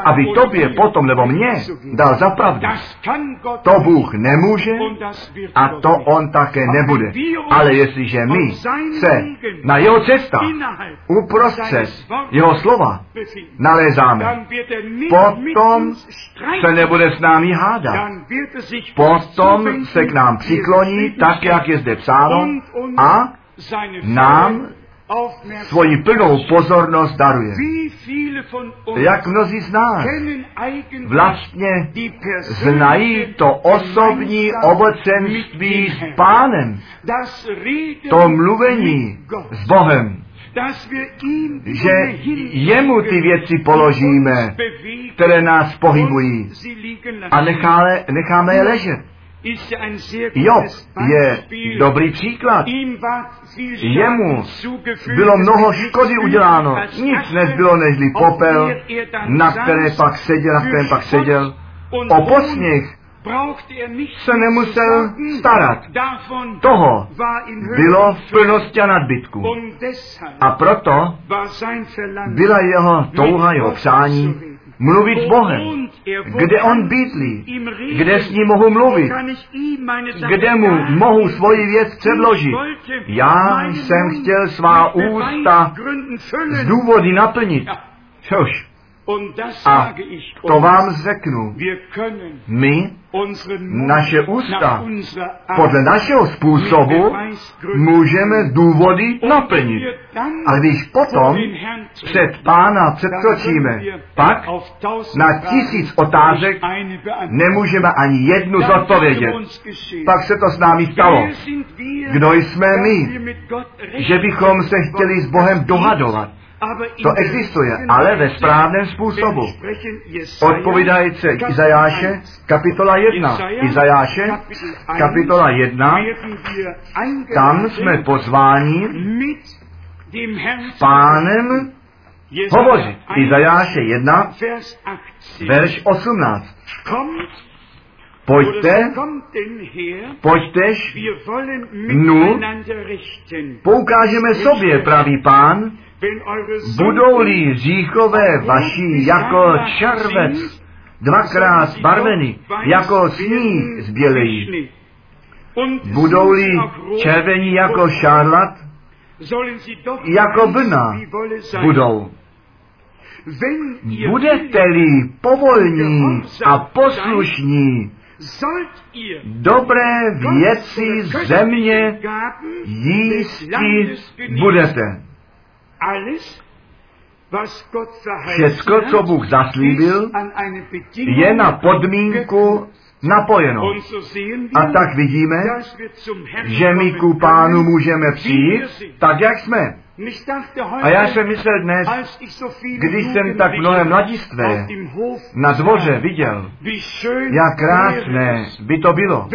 aby tobě potom nebo mě dal za pravdu. To Bůh nemůže a to On také nebude. Ale jestliže my se na jeho cesta uprostřed jeho slova nalézáme, potom se nebude s námi hádat. Potom se k nám přikloní, tak jak je zde psáno, a nám svoji plnou pozornost daruje. Jak mnozí z nás vlastně znají to osobní obecenství s pánem, to mluvení s Bohem, že jemu ty věci položíme, které nás pohybují. a necháme, necháme je ležet. Job je dobrý příklad. Jemu bylo mnoho škody uděláno. Nic nezbylo nežli popel, na které pak seděl, na kterém pak seděl. O posměch se nemusel starat. Toho bylo v plnosti a nadbytku. A proto byla jeho touha, jeho přání mluvit s Bohem, kde on bydlí, kde s ním mohu mluvit, kde mu mohu svoji věc předložit. Já jsem chtěl svá ústa z důvody naplnit. Což a to vám řeknu. My naše ústa podle našeho způsobu můžeme důvody naplnit. A když potom před pána předkročíme, pak na tisíc otázek nemůžeme ani jednu zodpovědět. Pak se to s námi stalo. Kdo jsme my, že bychom se chtěli s Bohem dohadovat? To existuje, ale ve správném způsobu. Odpovídající Izajáše, kapitola 1. Izajáše, kapitola 1. Tam jsme pozváni s pánem hovořit. Izajáše 1, Vers 18. verš 18. Kommt, Pojďte, pojďtež, Nu. poukážeme sobě, pravý pán, budou-li říchové vaší jako červec, dvakrát barveny, jako sníh zbělejí. Budou-li červení jako šarlat, jako vlna budou. Budete-li povolní a poslušní, dobré věci země jísti budete. Všecko, co Bůh zaslíbil, je na podmínku napojeno. A tak vidíme, že my ku pánu můžeme přijít tak, jak jsme. A já jsem myslel dnes, když jsem tak mnohé mladistvé na dvoře viděl, jak krásné by to bylo,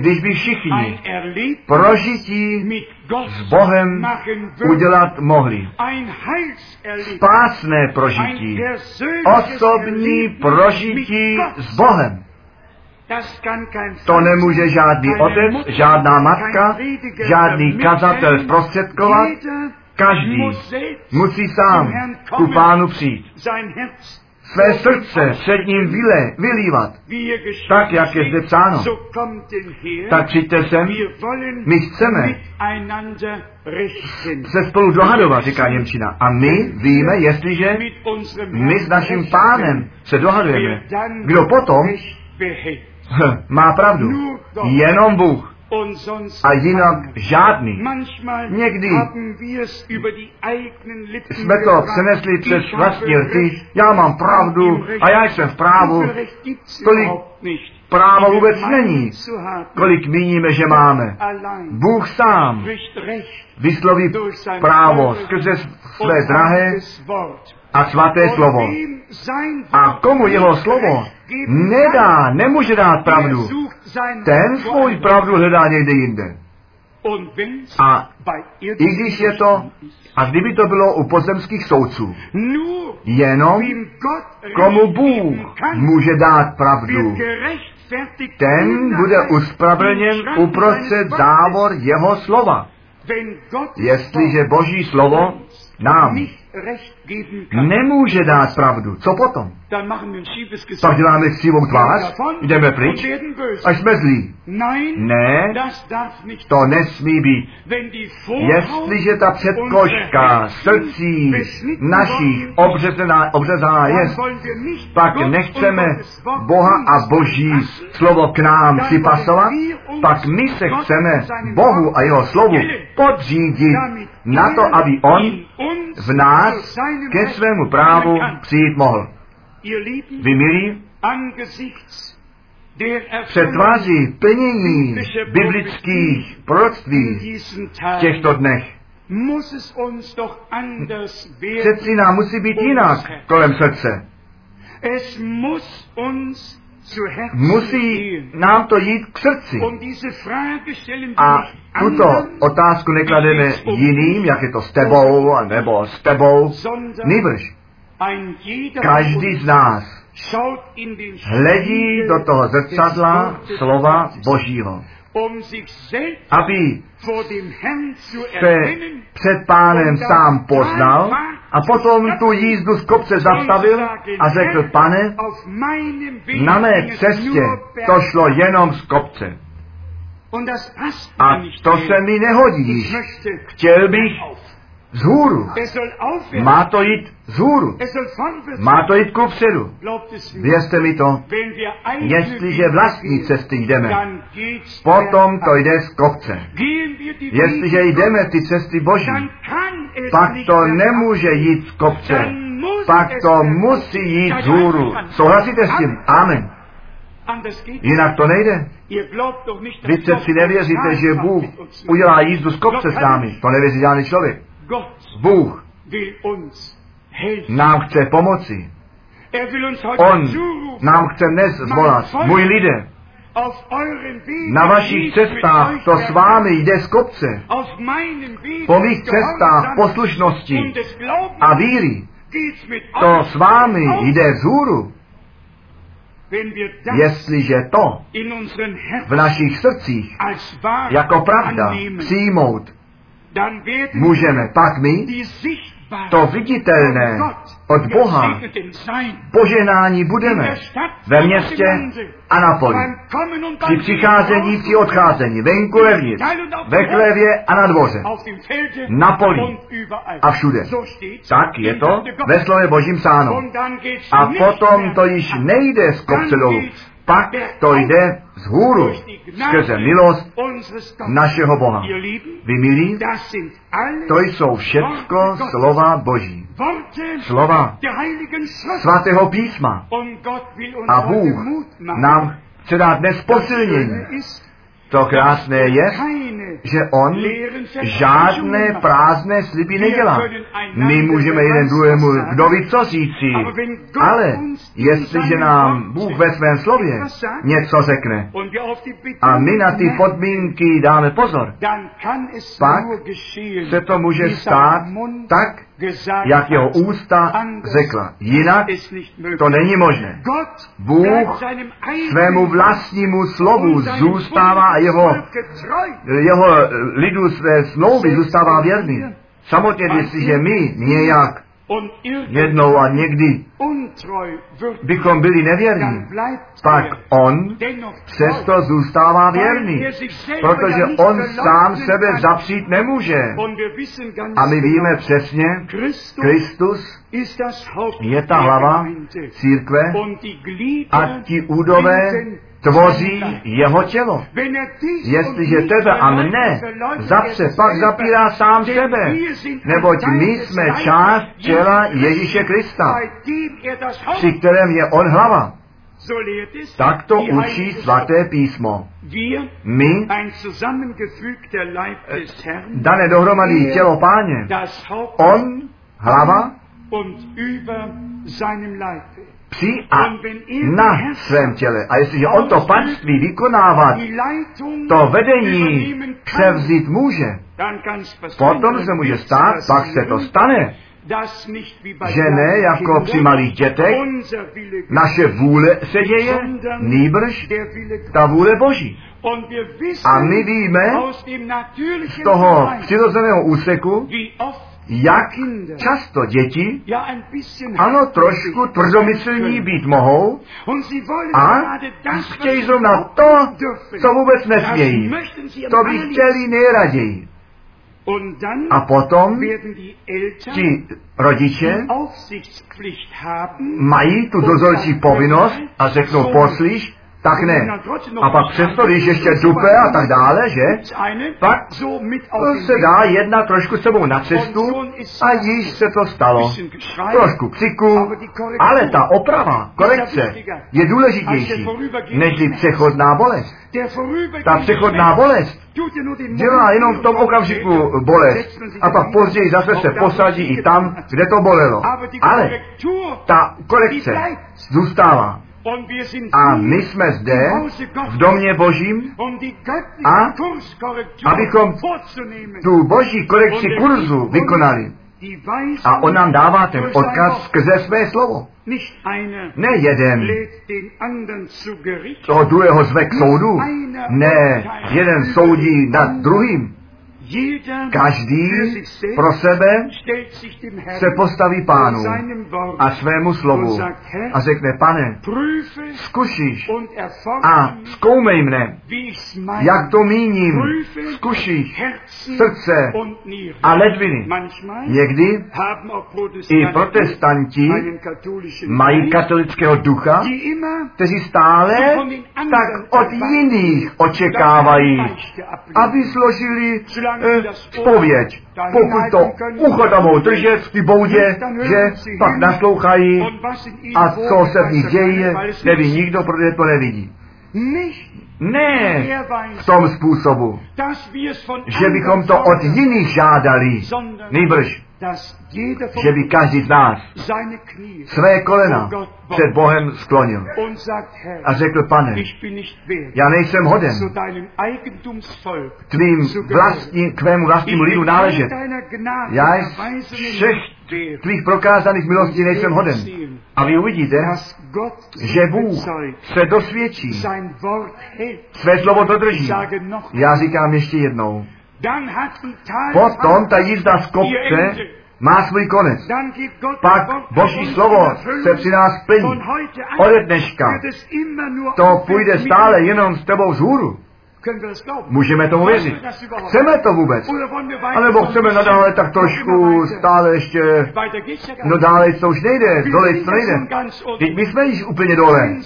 když by všichni prožití s Bohem udělat mohli. Spásné prožití, osobní prožití s Bohem. To nemůže žádný otec, žádná matka, žádný kazatel zprostředkovat. Každý musí sám ku pánu přijít. Své srdce před ním vyle, vylívat. Tak, jak je zde psáno. Tak přijďte sem, my chceme se spolu dohadovat, říká Němčina. A my víme, jestliže my s naším pánem se dohadujeme, kdo potom má pravdu. Jenom Bůh. A jinak žádný. Někdy jsme to přenesli přes vlastní rty. Já mám pravdu a já jsem v právu. Tolik právo vůbec není, kolik míníme, že máme. Bůh sám vysloví právo skrze své drahé a svaté slovo. A komu jeho slovo nedá, nemůže dát pravdu, ten svou pravdu hledá někde jinde. A i když je to, a kdyby to bylo u pozemských soudců, jenom komu Bůh může dát pravdu, ten bude uspravedlněn uprostřed závor jeho slova. Jestliže Boží slovo nám nemůže dát pravdu. Co potom? Pak děláme křivou tvář, jdeme pryč. a jsme zlí. Ne, to nesmí být. Jestliže ta předkoška srdcí našich obřezaná, obřezaná je, pak nechceme Boha a Boží slovo k nám připasovat, pak my se chceme Bohu a jeho slovu podřídit na to, aby On v nás ke svému právu přijít mohl. Vy milí, před tváří plnění biblických proroctví v těchto dnech přeci nám musí být jinak kolem srdce. Musí nám to jít k srdci. A tuto otázku neklademe jiným, jak je to s tebou, nebo s tebou. Nýbrž. Každý z nás hledí do toho zrcadla slova Božího, aby se před pánem sám poznal a potom tu jízdu z kopce zastavil a řekl, pane, na mé cestě to šlo jenom z kopce. A to se mi nehodí. Chtěl bych zhůru. Má to jít zhůru. Má to jít ku předu. Věřte mi to. Jestliže vlastní cesty jdeme, potom to jde z kopce. Jestliže jdeme ty cesty Boží, pak to nemůže jít z kopce. Pak to musí jít zhůru. Souhlasíte s tím? Amen. Jinak to nejde. Vy přeci nevěříte, že Bůh udělá jízdu z kopce s námi. To nevěří žádný člověk. Bůh nám chce pomoci. On nám chce dnes zvolat, můj lidé, Na vašich cestách to s vámi jde z kopce. Po mých cestách poslušnosti a víry to s vámi jde vzhůru. Jestliže to v našich srdcích jako pravda přijmout můžeme, pak my to viditelné od Boha poženání budeme ve městě a na poli. Při přicházení, při odcházení, venku vevnitř, ve chlevě a na dvoře, na poli a všude. Tak je to ve slově Božím sáno. A potom to již nejde z kopce dolů pak to jde z hůru skrze milost našeho Boha. Vy milí, to jsou všecko slova Boží. Slova svatého písma. A Bůh nám chce dát dnes posilnění to krásné je, že on žádné prázdné sliby nedělá. My můžeme jeden druhému kdo ví co říci, ale jestliže nám Bůh ve svém slově něco řekne a my na ty podmínky dáme pozor, pak se to může stát tak, jak jeho ústa řekla. Jinak to není možné. Bůh svému vlastnímu slovu zůstává a jeho, jeho lidu své smlouvy zůstává věrný. Samotně, jestliže my nějak jednou a někdy bychom byli nevěrní, pak on přesto zůstává věrný, protože on sám sebe zapřít nemůže. A my víme přesně, Kristus je ta hlava církve a ti údové tvoří jeho tělo. Jestliže tebe a mne zapře, pak zapírá sám sebe, neboť my jsme část těla Ježíše Krista, při kterém je on hlava. Tak to učí svaté písmo. My, dané dohromady tělo páně, on, hlava, při a na svém těle. A jestliže on to panství vykonávat, to vedení převzít může, potom se může stát, pak se to stane, že ne jako při malých dětech, naše vůle se děje, nýbrž ta vůle Boží. A my víme z toho přirozeného úseku, jak často děti, ano, trošku tvrdomyslní být mohou. A chtějí zrovna to, co vůbec nesmějí. To by chtěli nejraději. A potom ti rodiče mají tu dozorčí povinnost a řeknou, poslíš, tak ne. A pak přesto, když ještě dupe a tak dále, že? Pak se dá jedna trošku sebou na cestu a již se to stalo. Trošku křiku, ale ta oprava, korekce je důležitější než přechodná bolest. Ta přechodná bolest dělá jenom v tom okamžiku bolest a pak později zase se posadí i tam, kde to bolelo. Ale ta korekce zůstává. A my jsme zde v domě Božím a abychom tu Boží korekci kurzu vykonali. A on nám dává ten odkaz skrze své slovo. Ne jeden toho druhého zve k soudu. Ne, jeden soudí nad druhým. Každý pro sebe se postaví pánu a svému slovu a řekne, pane, zkušíš a zkoumej mne, jak to míním, zkušíš srdce a ledviny. Někdy i protestanti mají katolického ducha, kteří stále tak od jiných očekávají, aby složili spověď. Pokud to ucho tam mohou držet v ty boudě, že pak naslouchají a co se v nich děje, neví nikdo, protože to nevidí. Ne v tom způsobu, že bychom to od jiných žádali, nejbrž že by každý z nás své kolena před Bohem sklonil a řekl, pane, já nejsem hoden tvým vlastní, k tvému vlastnímu lidu náležet. Já všech tvých prokázaných milostí nejsem hoden. A vy uvidíte, že Bůh se dosvědčí, své slovo dodrží. Já říkám ještě jednou. Potom ta jízda z kopce má svůj konec. Pak Boží slovo se při nás plní. Ode dneška to půjde stále jenom s tebou z hůru. Můžeme tomu věřit. Chceme to vůbec. A nebo chceme nadále tak trošku stále ještě, no dále to už nejde, dole to nejde. Teď my jsme již úplně dole.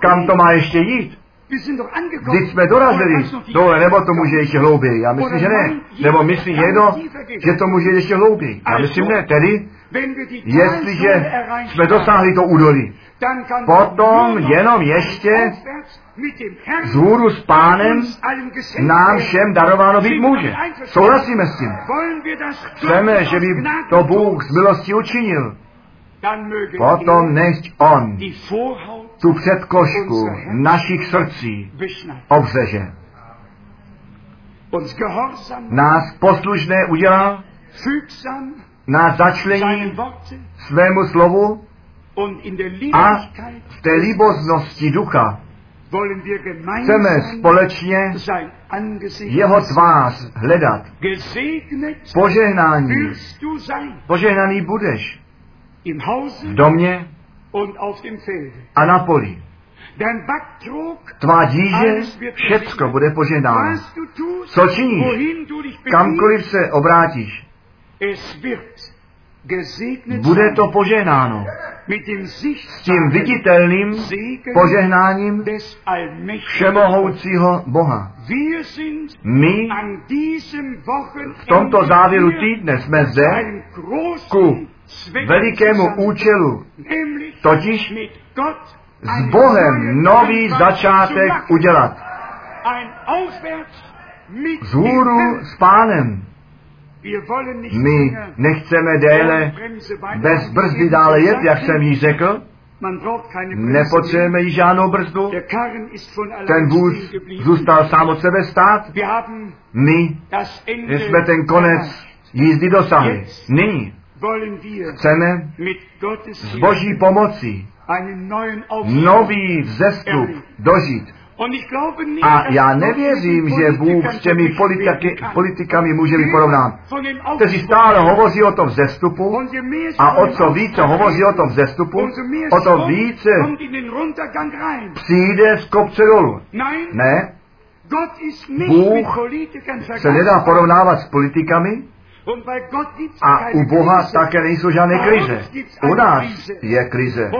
Kam to má ještě jít? Když jsme dorazili dole, nebo to může ještě hlouběji? Já myslím, že ne. Nebo myslí někdo, že to může ještě hlouběji? Já myslím ne. Tedy, jestliže jsme dosáhli to údolí, potom jenom ještě z hůru s pánem nám všem darováno být může. Souhlasíme s tím. Chceme, že by to Bůh z milosti učinil. Potom nechť On tu předkošku našich srdcí obřeže. Nás poslušné udělá, nás začlení svému slovu a v té líboznosti ducha chceme společně jeho tvář hledat. Požehnání. Požehnaný budeš v domě a na poli. Tvá díže, všecko bude požehnáno. Co činíš? Kamkoliv se obrátíš, bude to požehnáno. S tím viditelným požehnáním všemohoucího Boha. My v tomto závěru týdne jsme zde ku velikému účelu, totiž s Bohem nový začátek udělat. Z hůru s pánem. My nechceme déle bez brzdy dále jet, jak jsem jí řekl. Nepotřebujeme jí žádnou brzdu. Ten vůz zůstal sám od sebe stát. My jsme ten konec jízdy dosahli. Nyní chceme s boží pomocí nový vzestup dožít. A já nevěřím, že Bůh s těmi politiky, politikami může být porovnán, kteří stále hovoří o tom vzestupu a o co více hovoří o tom vzestupu, o to více přijde z kopce dolů. Ne, Bůh se nedá porovnávat s politikami, a u Boha také nejsou žádné krize. U nás je krize.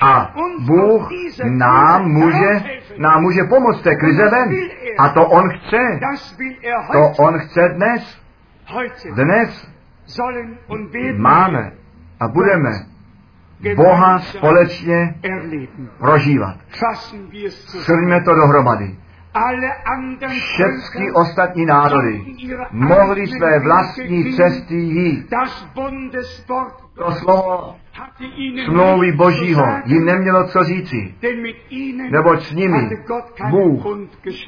A Bůh nám může, nám může pomoct té krize ven. A to On chce. To On chce dnes. Dnes máme a budeme Boha společně prožívat. Shrňme to dohromady. Všechny ostatní národy mohly své vlastní cesty jít. To slovo smlouvy Božího jim nemělo co říci, neboť s nimi Bůh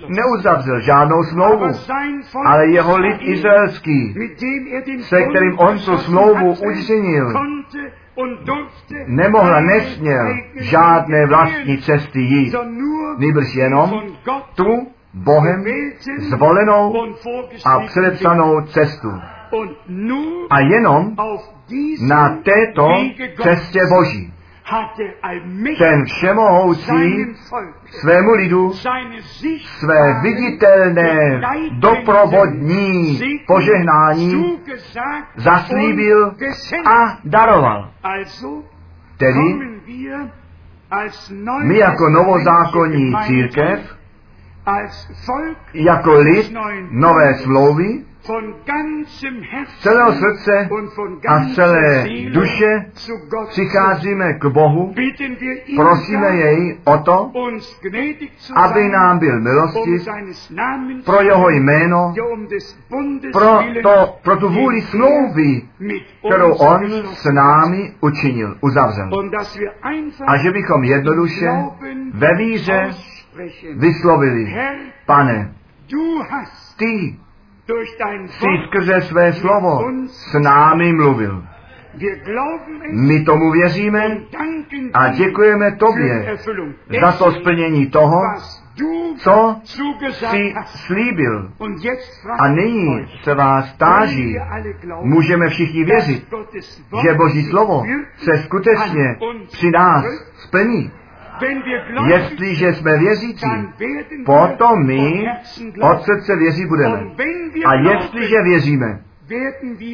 neuzavřel žádnou smlouvu, ale jeho lid izraelský, se kterým on tu smlouvu učinil, nemohla, nesměl žádné vlastní cesty jít, nejbrž jenom tu Bohem zvolenou a předepsanou cestu. A jenom na této cestě Boží ten všemohoucí svému lidu své viditelné doprovodní požehnání zaslíbil a daroval. Tedy my jako novozákonní církev, jako lid nové smlouvy, z celého srdce a z celé duše přicházíme k Bohu, prosíme jej o to, aby nám byl milostiv pro jeho jméno, pro, to, pro tu vůli smlouvy, kterou on s námi učinil, uzavřel. A že bychom jednoduše ve víře vyslovili, pane, ty jsi skrze své slovo s námi mluvil. My tomu věříme a děkujeme tobě za to splnění toho, co jsi slíbil. A nyní se vás táží, můžeme všichni věřit, že Boží slovo se skutečně při nás splní. Jestliže jsme věřící, potom my od srdce věří budeme. A jestliže věříme,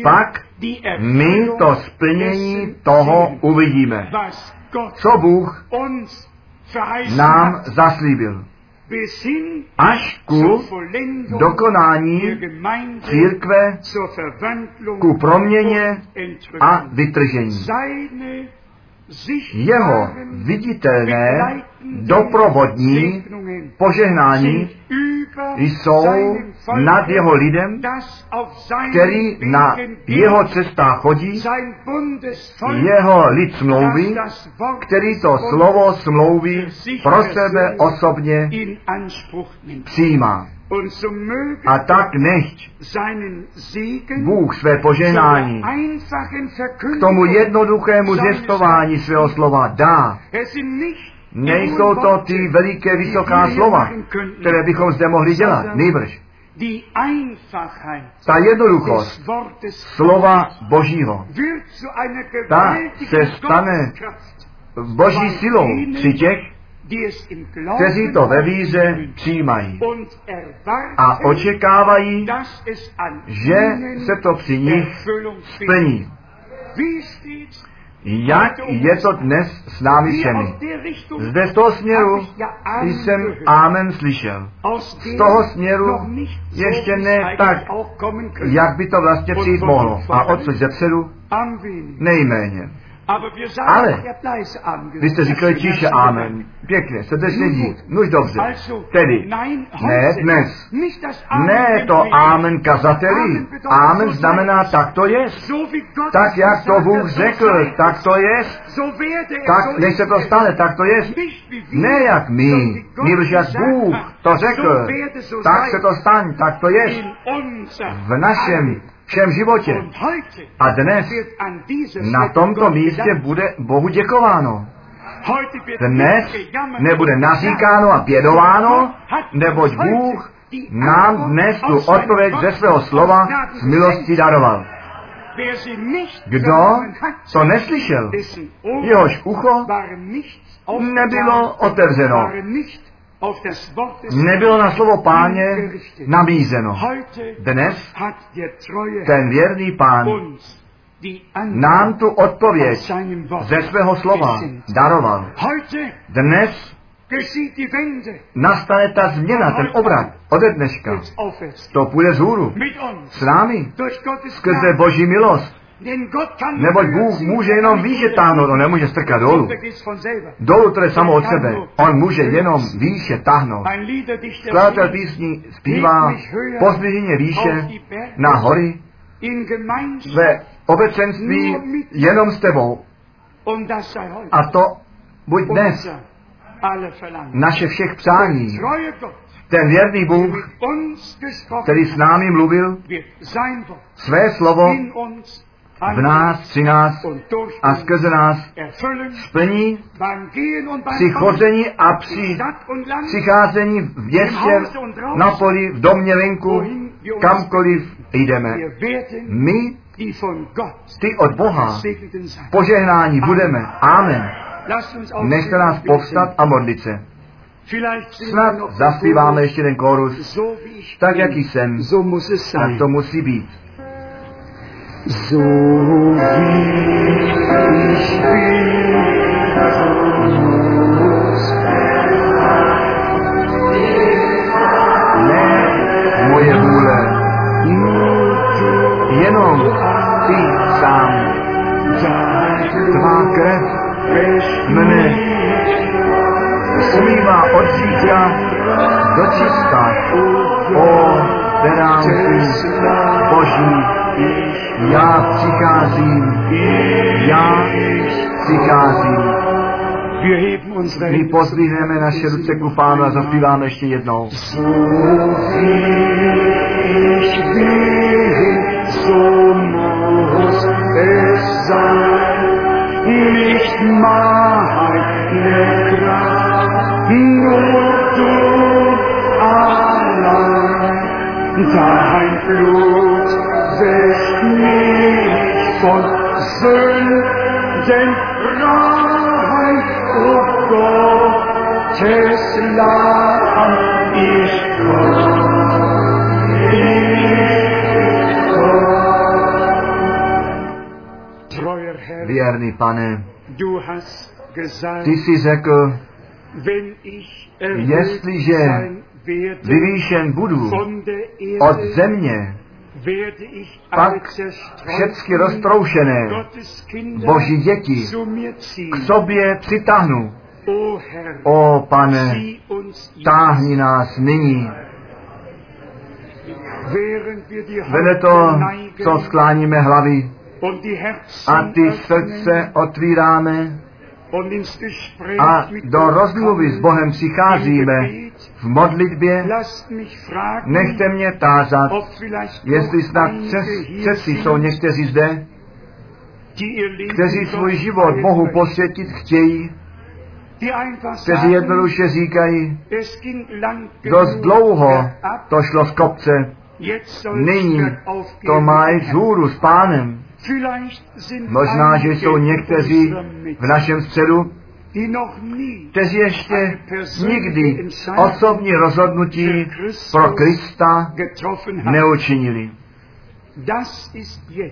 pak my to splnění toho uvidíme, co Bůh nám zaslíbil. Až ku dokonání církve, ku proměně a vytržení jeho viditelné doprovodní požehnání jsou nad jeho lidem, který na jeho cestách chodí, jeho lid smlouvy, který to slovo smlouvy pro sebe osobně přijímá. A tak nechť Bůh své poženání k tomu jednoduchému zjistování svého slova dá. Nejsou to ty veliké vysoká slova, které bychom zde mohli dělat, nejbrž. Ta jednoduchost slova Božího, ta se stane boží silou při těch, kteří to ve víře přijímají a očekávají, že se to při nich splní. Jak je to dnes s námi všemi? Zde z toho směru jsem Amen slyšel. Z toho směru ještě ne tak, jak by to vlastně přijít mohlo. A odsud zepředu nejméně. Ale vy jste říkali tiše amen. Pěkně, srdečně dík. Nož dobře. Tedy, ne dnes. Ne to amen kazateli. Amen znamená tak to je. Tak jak to Bůh řekl, tak to je. Tak, než se to stane, tak to je. Ne jak my, nebož jak Bůh to řekl, tak se to stane, tak to je. V našem všem životě. A dnes na tomto místě bude Bohu děkováno. Dnes nebude naříkáno a pědováno, neboť Bůh nám dnes tu odpověď ze svého slova z milostí daroval. Kdo to neslyšel, jehož ucho nebylo otevřeno, nebylo na slovo páně nabízeno. Dnes ten věrný pán nám tu odpověď ze svého slova daroval. Dnes nastane ta změna, ten obrat ode dneška. To půjde z hůru. S námi. Skrze Boží milost. Neboť Bůh může jenom výše táhnout, on nemůže strkat dolů. Dolů to je samo od sebe. On může jenom výše táhnout. Skladatel písní zpívá pozdviženě výše na hory ve obecenství jenom s tebou. A to buď dnes naše všech přání. Ten věrný Bůh, který s námi mluvil, své slovo v nás, při nás a skrze nás splní při chození a při přicházení v městě, na poli, v domě venku, kamkoliv jdeme. My ty od Boha požehnání budeme. Amen. Nechte nás povstat a modlit se. Snad zaspíváme ještě ten kórus, tak jak jsem, tak to musí být. So wie Ne moje vůle, jenom ty sám. Tvá krev mne umývá od do čista. O, terám ty boží já přicházím, já přicházím. My pozdvihneme naše ruce ku Pánu a zaspíváme ještě jednou. Nicht meine Kraft, nur du allein, dein Blut wäscht mich von Sünden o Gottes Lamm, ich. Věrný pane, ty jsi řekl, jestliže vyvýšen budu od země, pak všecky roztroušené Boží děti k sobě přitáhnu. O pane, táhni nás nyní. Vede to, co skláníme hlavy a ty srdce otvíráme a do rozmluvy s Bohem přicházíme v modlitbě. Nechte mě tázat, jestli snad přes, jsou někteří zde, kteří svůj život möchten, posvětit chtějí, kteří jednoduše říkají, dost dlouho to šlo z kopce, nyní to má jít vzhůru s pánem. Možná, že jsou někteří v našem středu, kteří ještě nikdy osobní rozhodnutí pro Krista neučinili.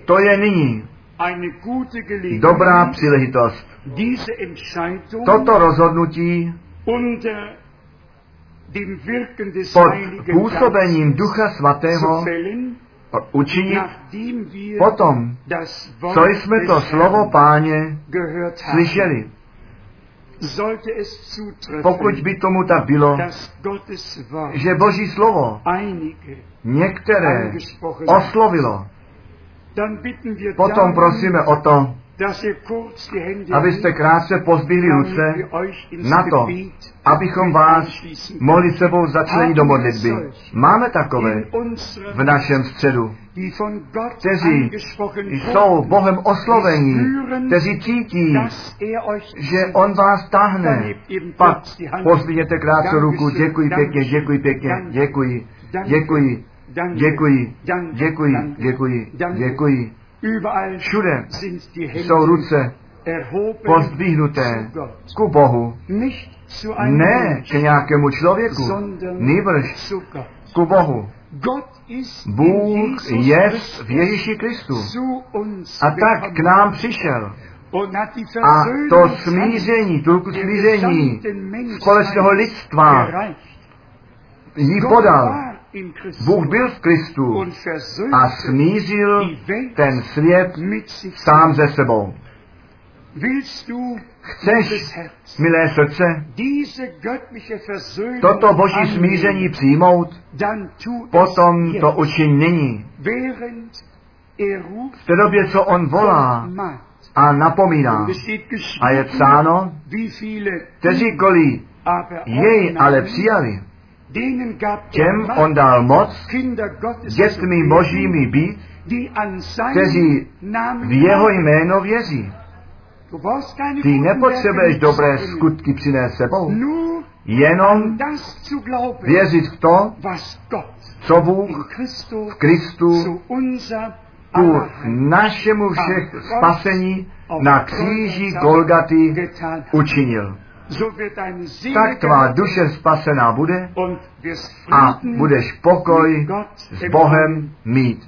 To je nyní dobrá příležitost. Toto rozhodnutí pod působením Ducha Svatého učinit potom, co jsme to slovo páně slyšeli. Pokud by tomu tak bylo, že Boží slovo některé oslovilo, potom prosíme o to, abyste krátce damit ruce na to, abychom vás mohli sebou začlenit do modlitby. Máme takové v našem středu, kteří jsou Bohem oslovení, kteří cítí, er že On vás tahne. Eben Pak pozvíněte krátce ruku, děkuji pěkně, děkuji pěkně, děkuji, děkuji, děkuji, děkuji, Danke, děkuji, Danke. děkuji. Všude jsou ruce pozdvihnuté ku Bohu. Ne k nějakému člověku, nýbrž ku Bohu. Bůh je v Ježíši Kristu. A tak k nám přišel. A to smíření, tu smíření společného lidstva jí podal. Bůh byl v Kristu a smířil ten svět sám ze sebou. Chceš, milé srdce, toto boží smíření přijmout, potom to nyní. während er V té době, co on volá a napomíná. A je psáno, wie viele kteří kolí aber jej ale přijali, těm Macht, on dal moc dětmi božími být, kteří v jeho jméno věří. Ty nepotřebuješ dobré skutky přinést sebou, jenom věřit v to, co Bůh v Kristu ku našemu všech spasení na kříži Golgaty učinil. Tak tvá duše spasená bude a budeš pokoj s Bohem mít.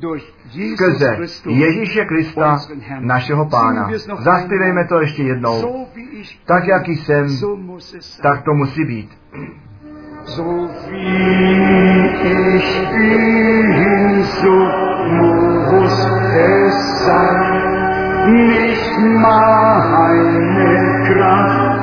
Skrze. Ježíše Krista, našeho Pána. Zaspívejme to ještě jednou. Tak, jak jsem, tak to musí být. So wie ich bin, so muss es sein. Nicht meine Kraft,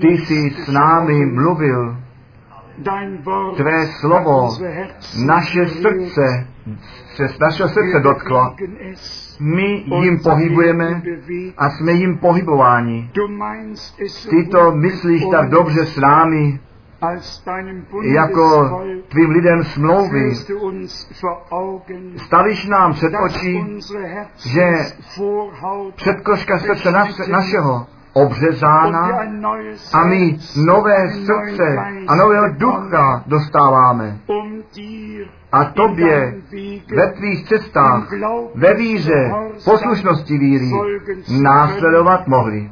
Ty jsi s námi mluvil, Tvé slovo, naše srdce, se z našeho srdce dotklo. My jim pohybujeme a jsme jim pohybováni. Ty to myslíš tak dobře s námi, jako tvým lidem smlouvy. Stavíš nám před oči že předkoška srdce naše, našeho obřezána a my nové srdce a nového ducha dostáváme. A tobě ve tvých cestách, ve víře, poslušnosti víry následovat mohli.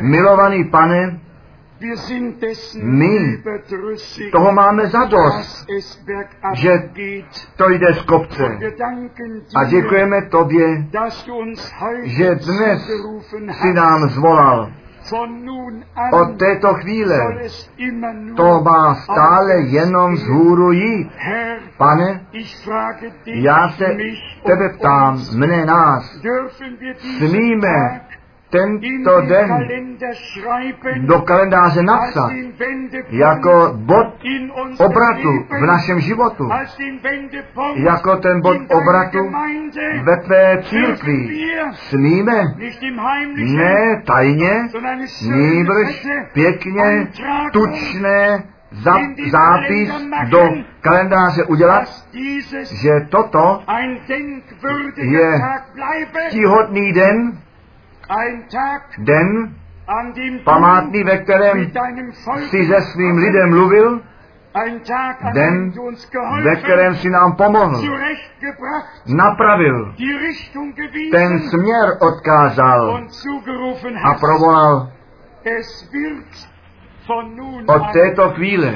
Milovaný pane, My toho máme za dost, dass es bergab že to jde z kopce. A děkujeme tobě, že dnes si nám zvolal. Od této chvíle to má stále jenom gehen. vzhůru jít. Pane, já se tebe ptám, mne nás, smíme tento den do kalendáře napsat jako bod obratu v našem životu, jako ten bod obratu ve tvé církvi. Smíme, ne tajně, nýbrž pěkně, tučné za, zápis do kalendáře udělat, že toto je tíhodný den, den památný, ve kterém si se svým lidem mluvil, ein Tag, an den, ve kterém si nám pomohl, napravil, ten směr odkázal a provolal. Od této chvíle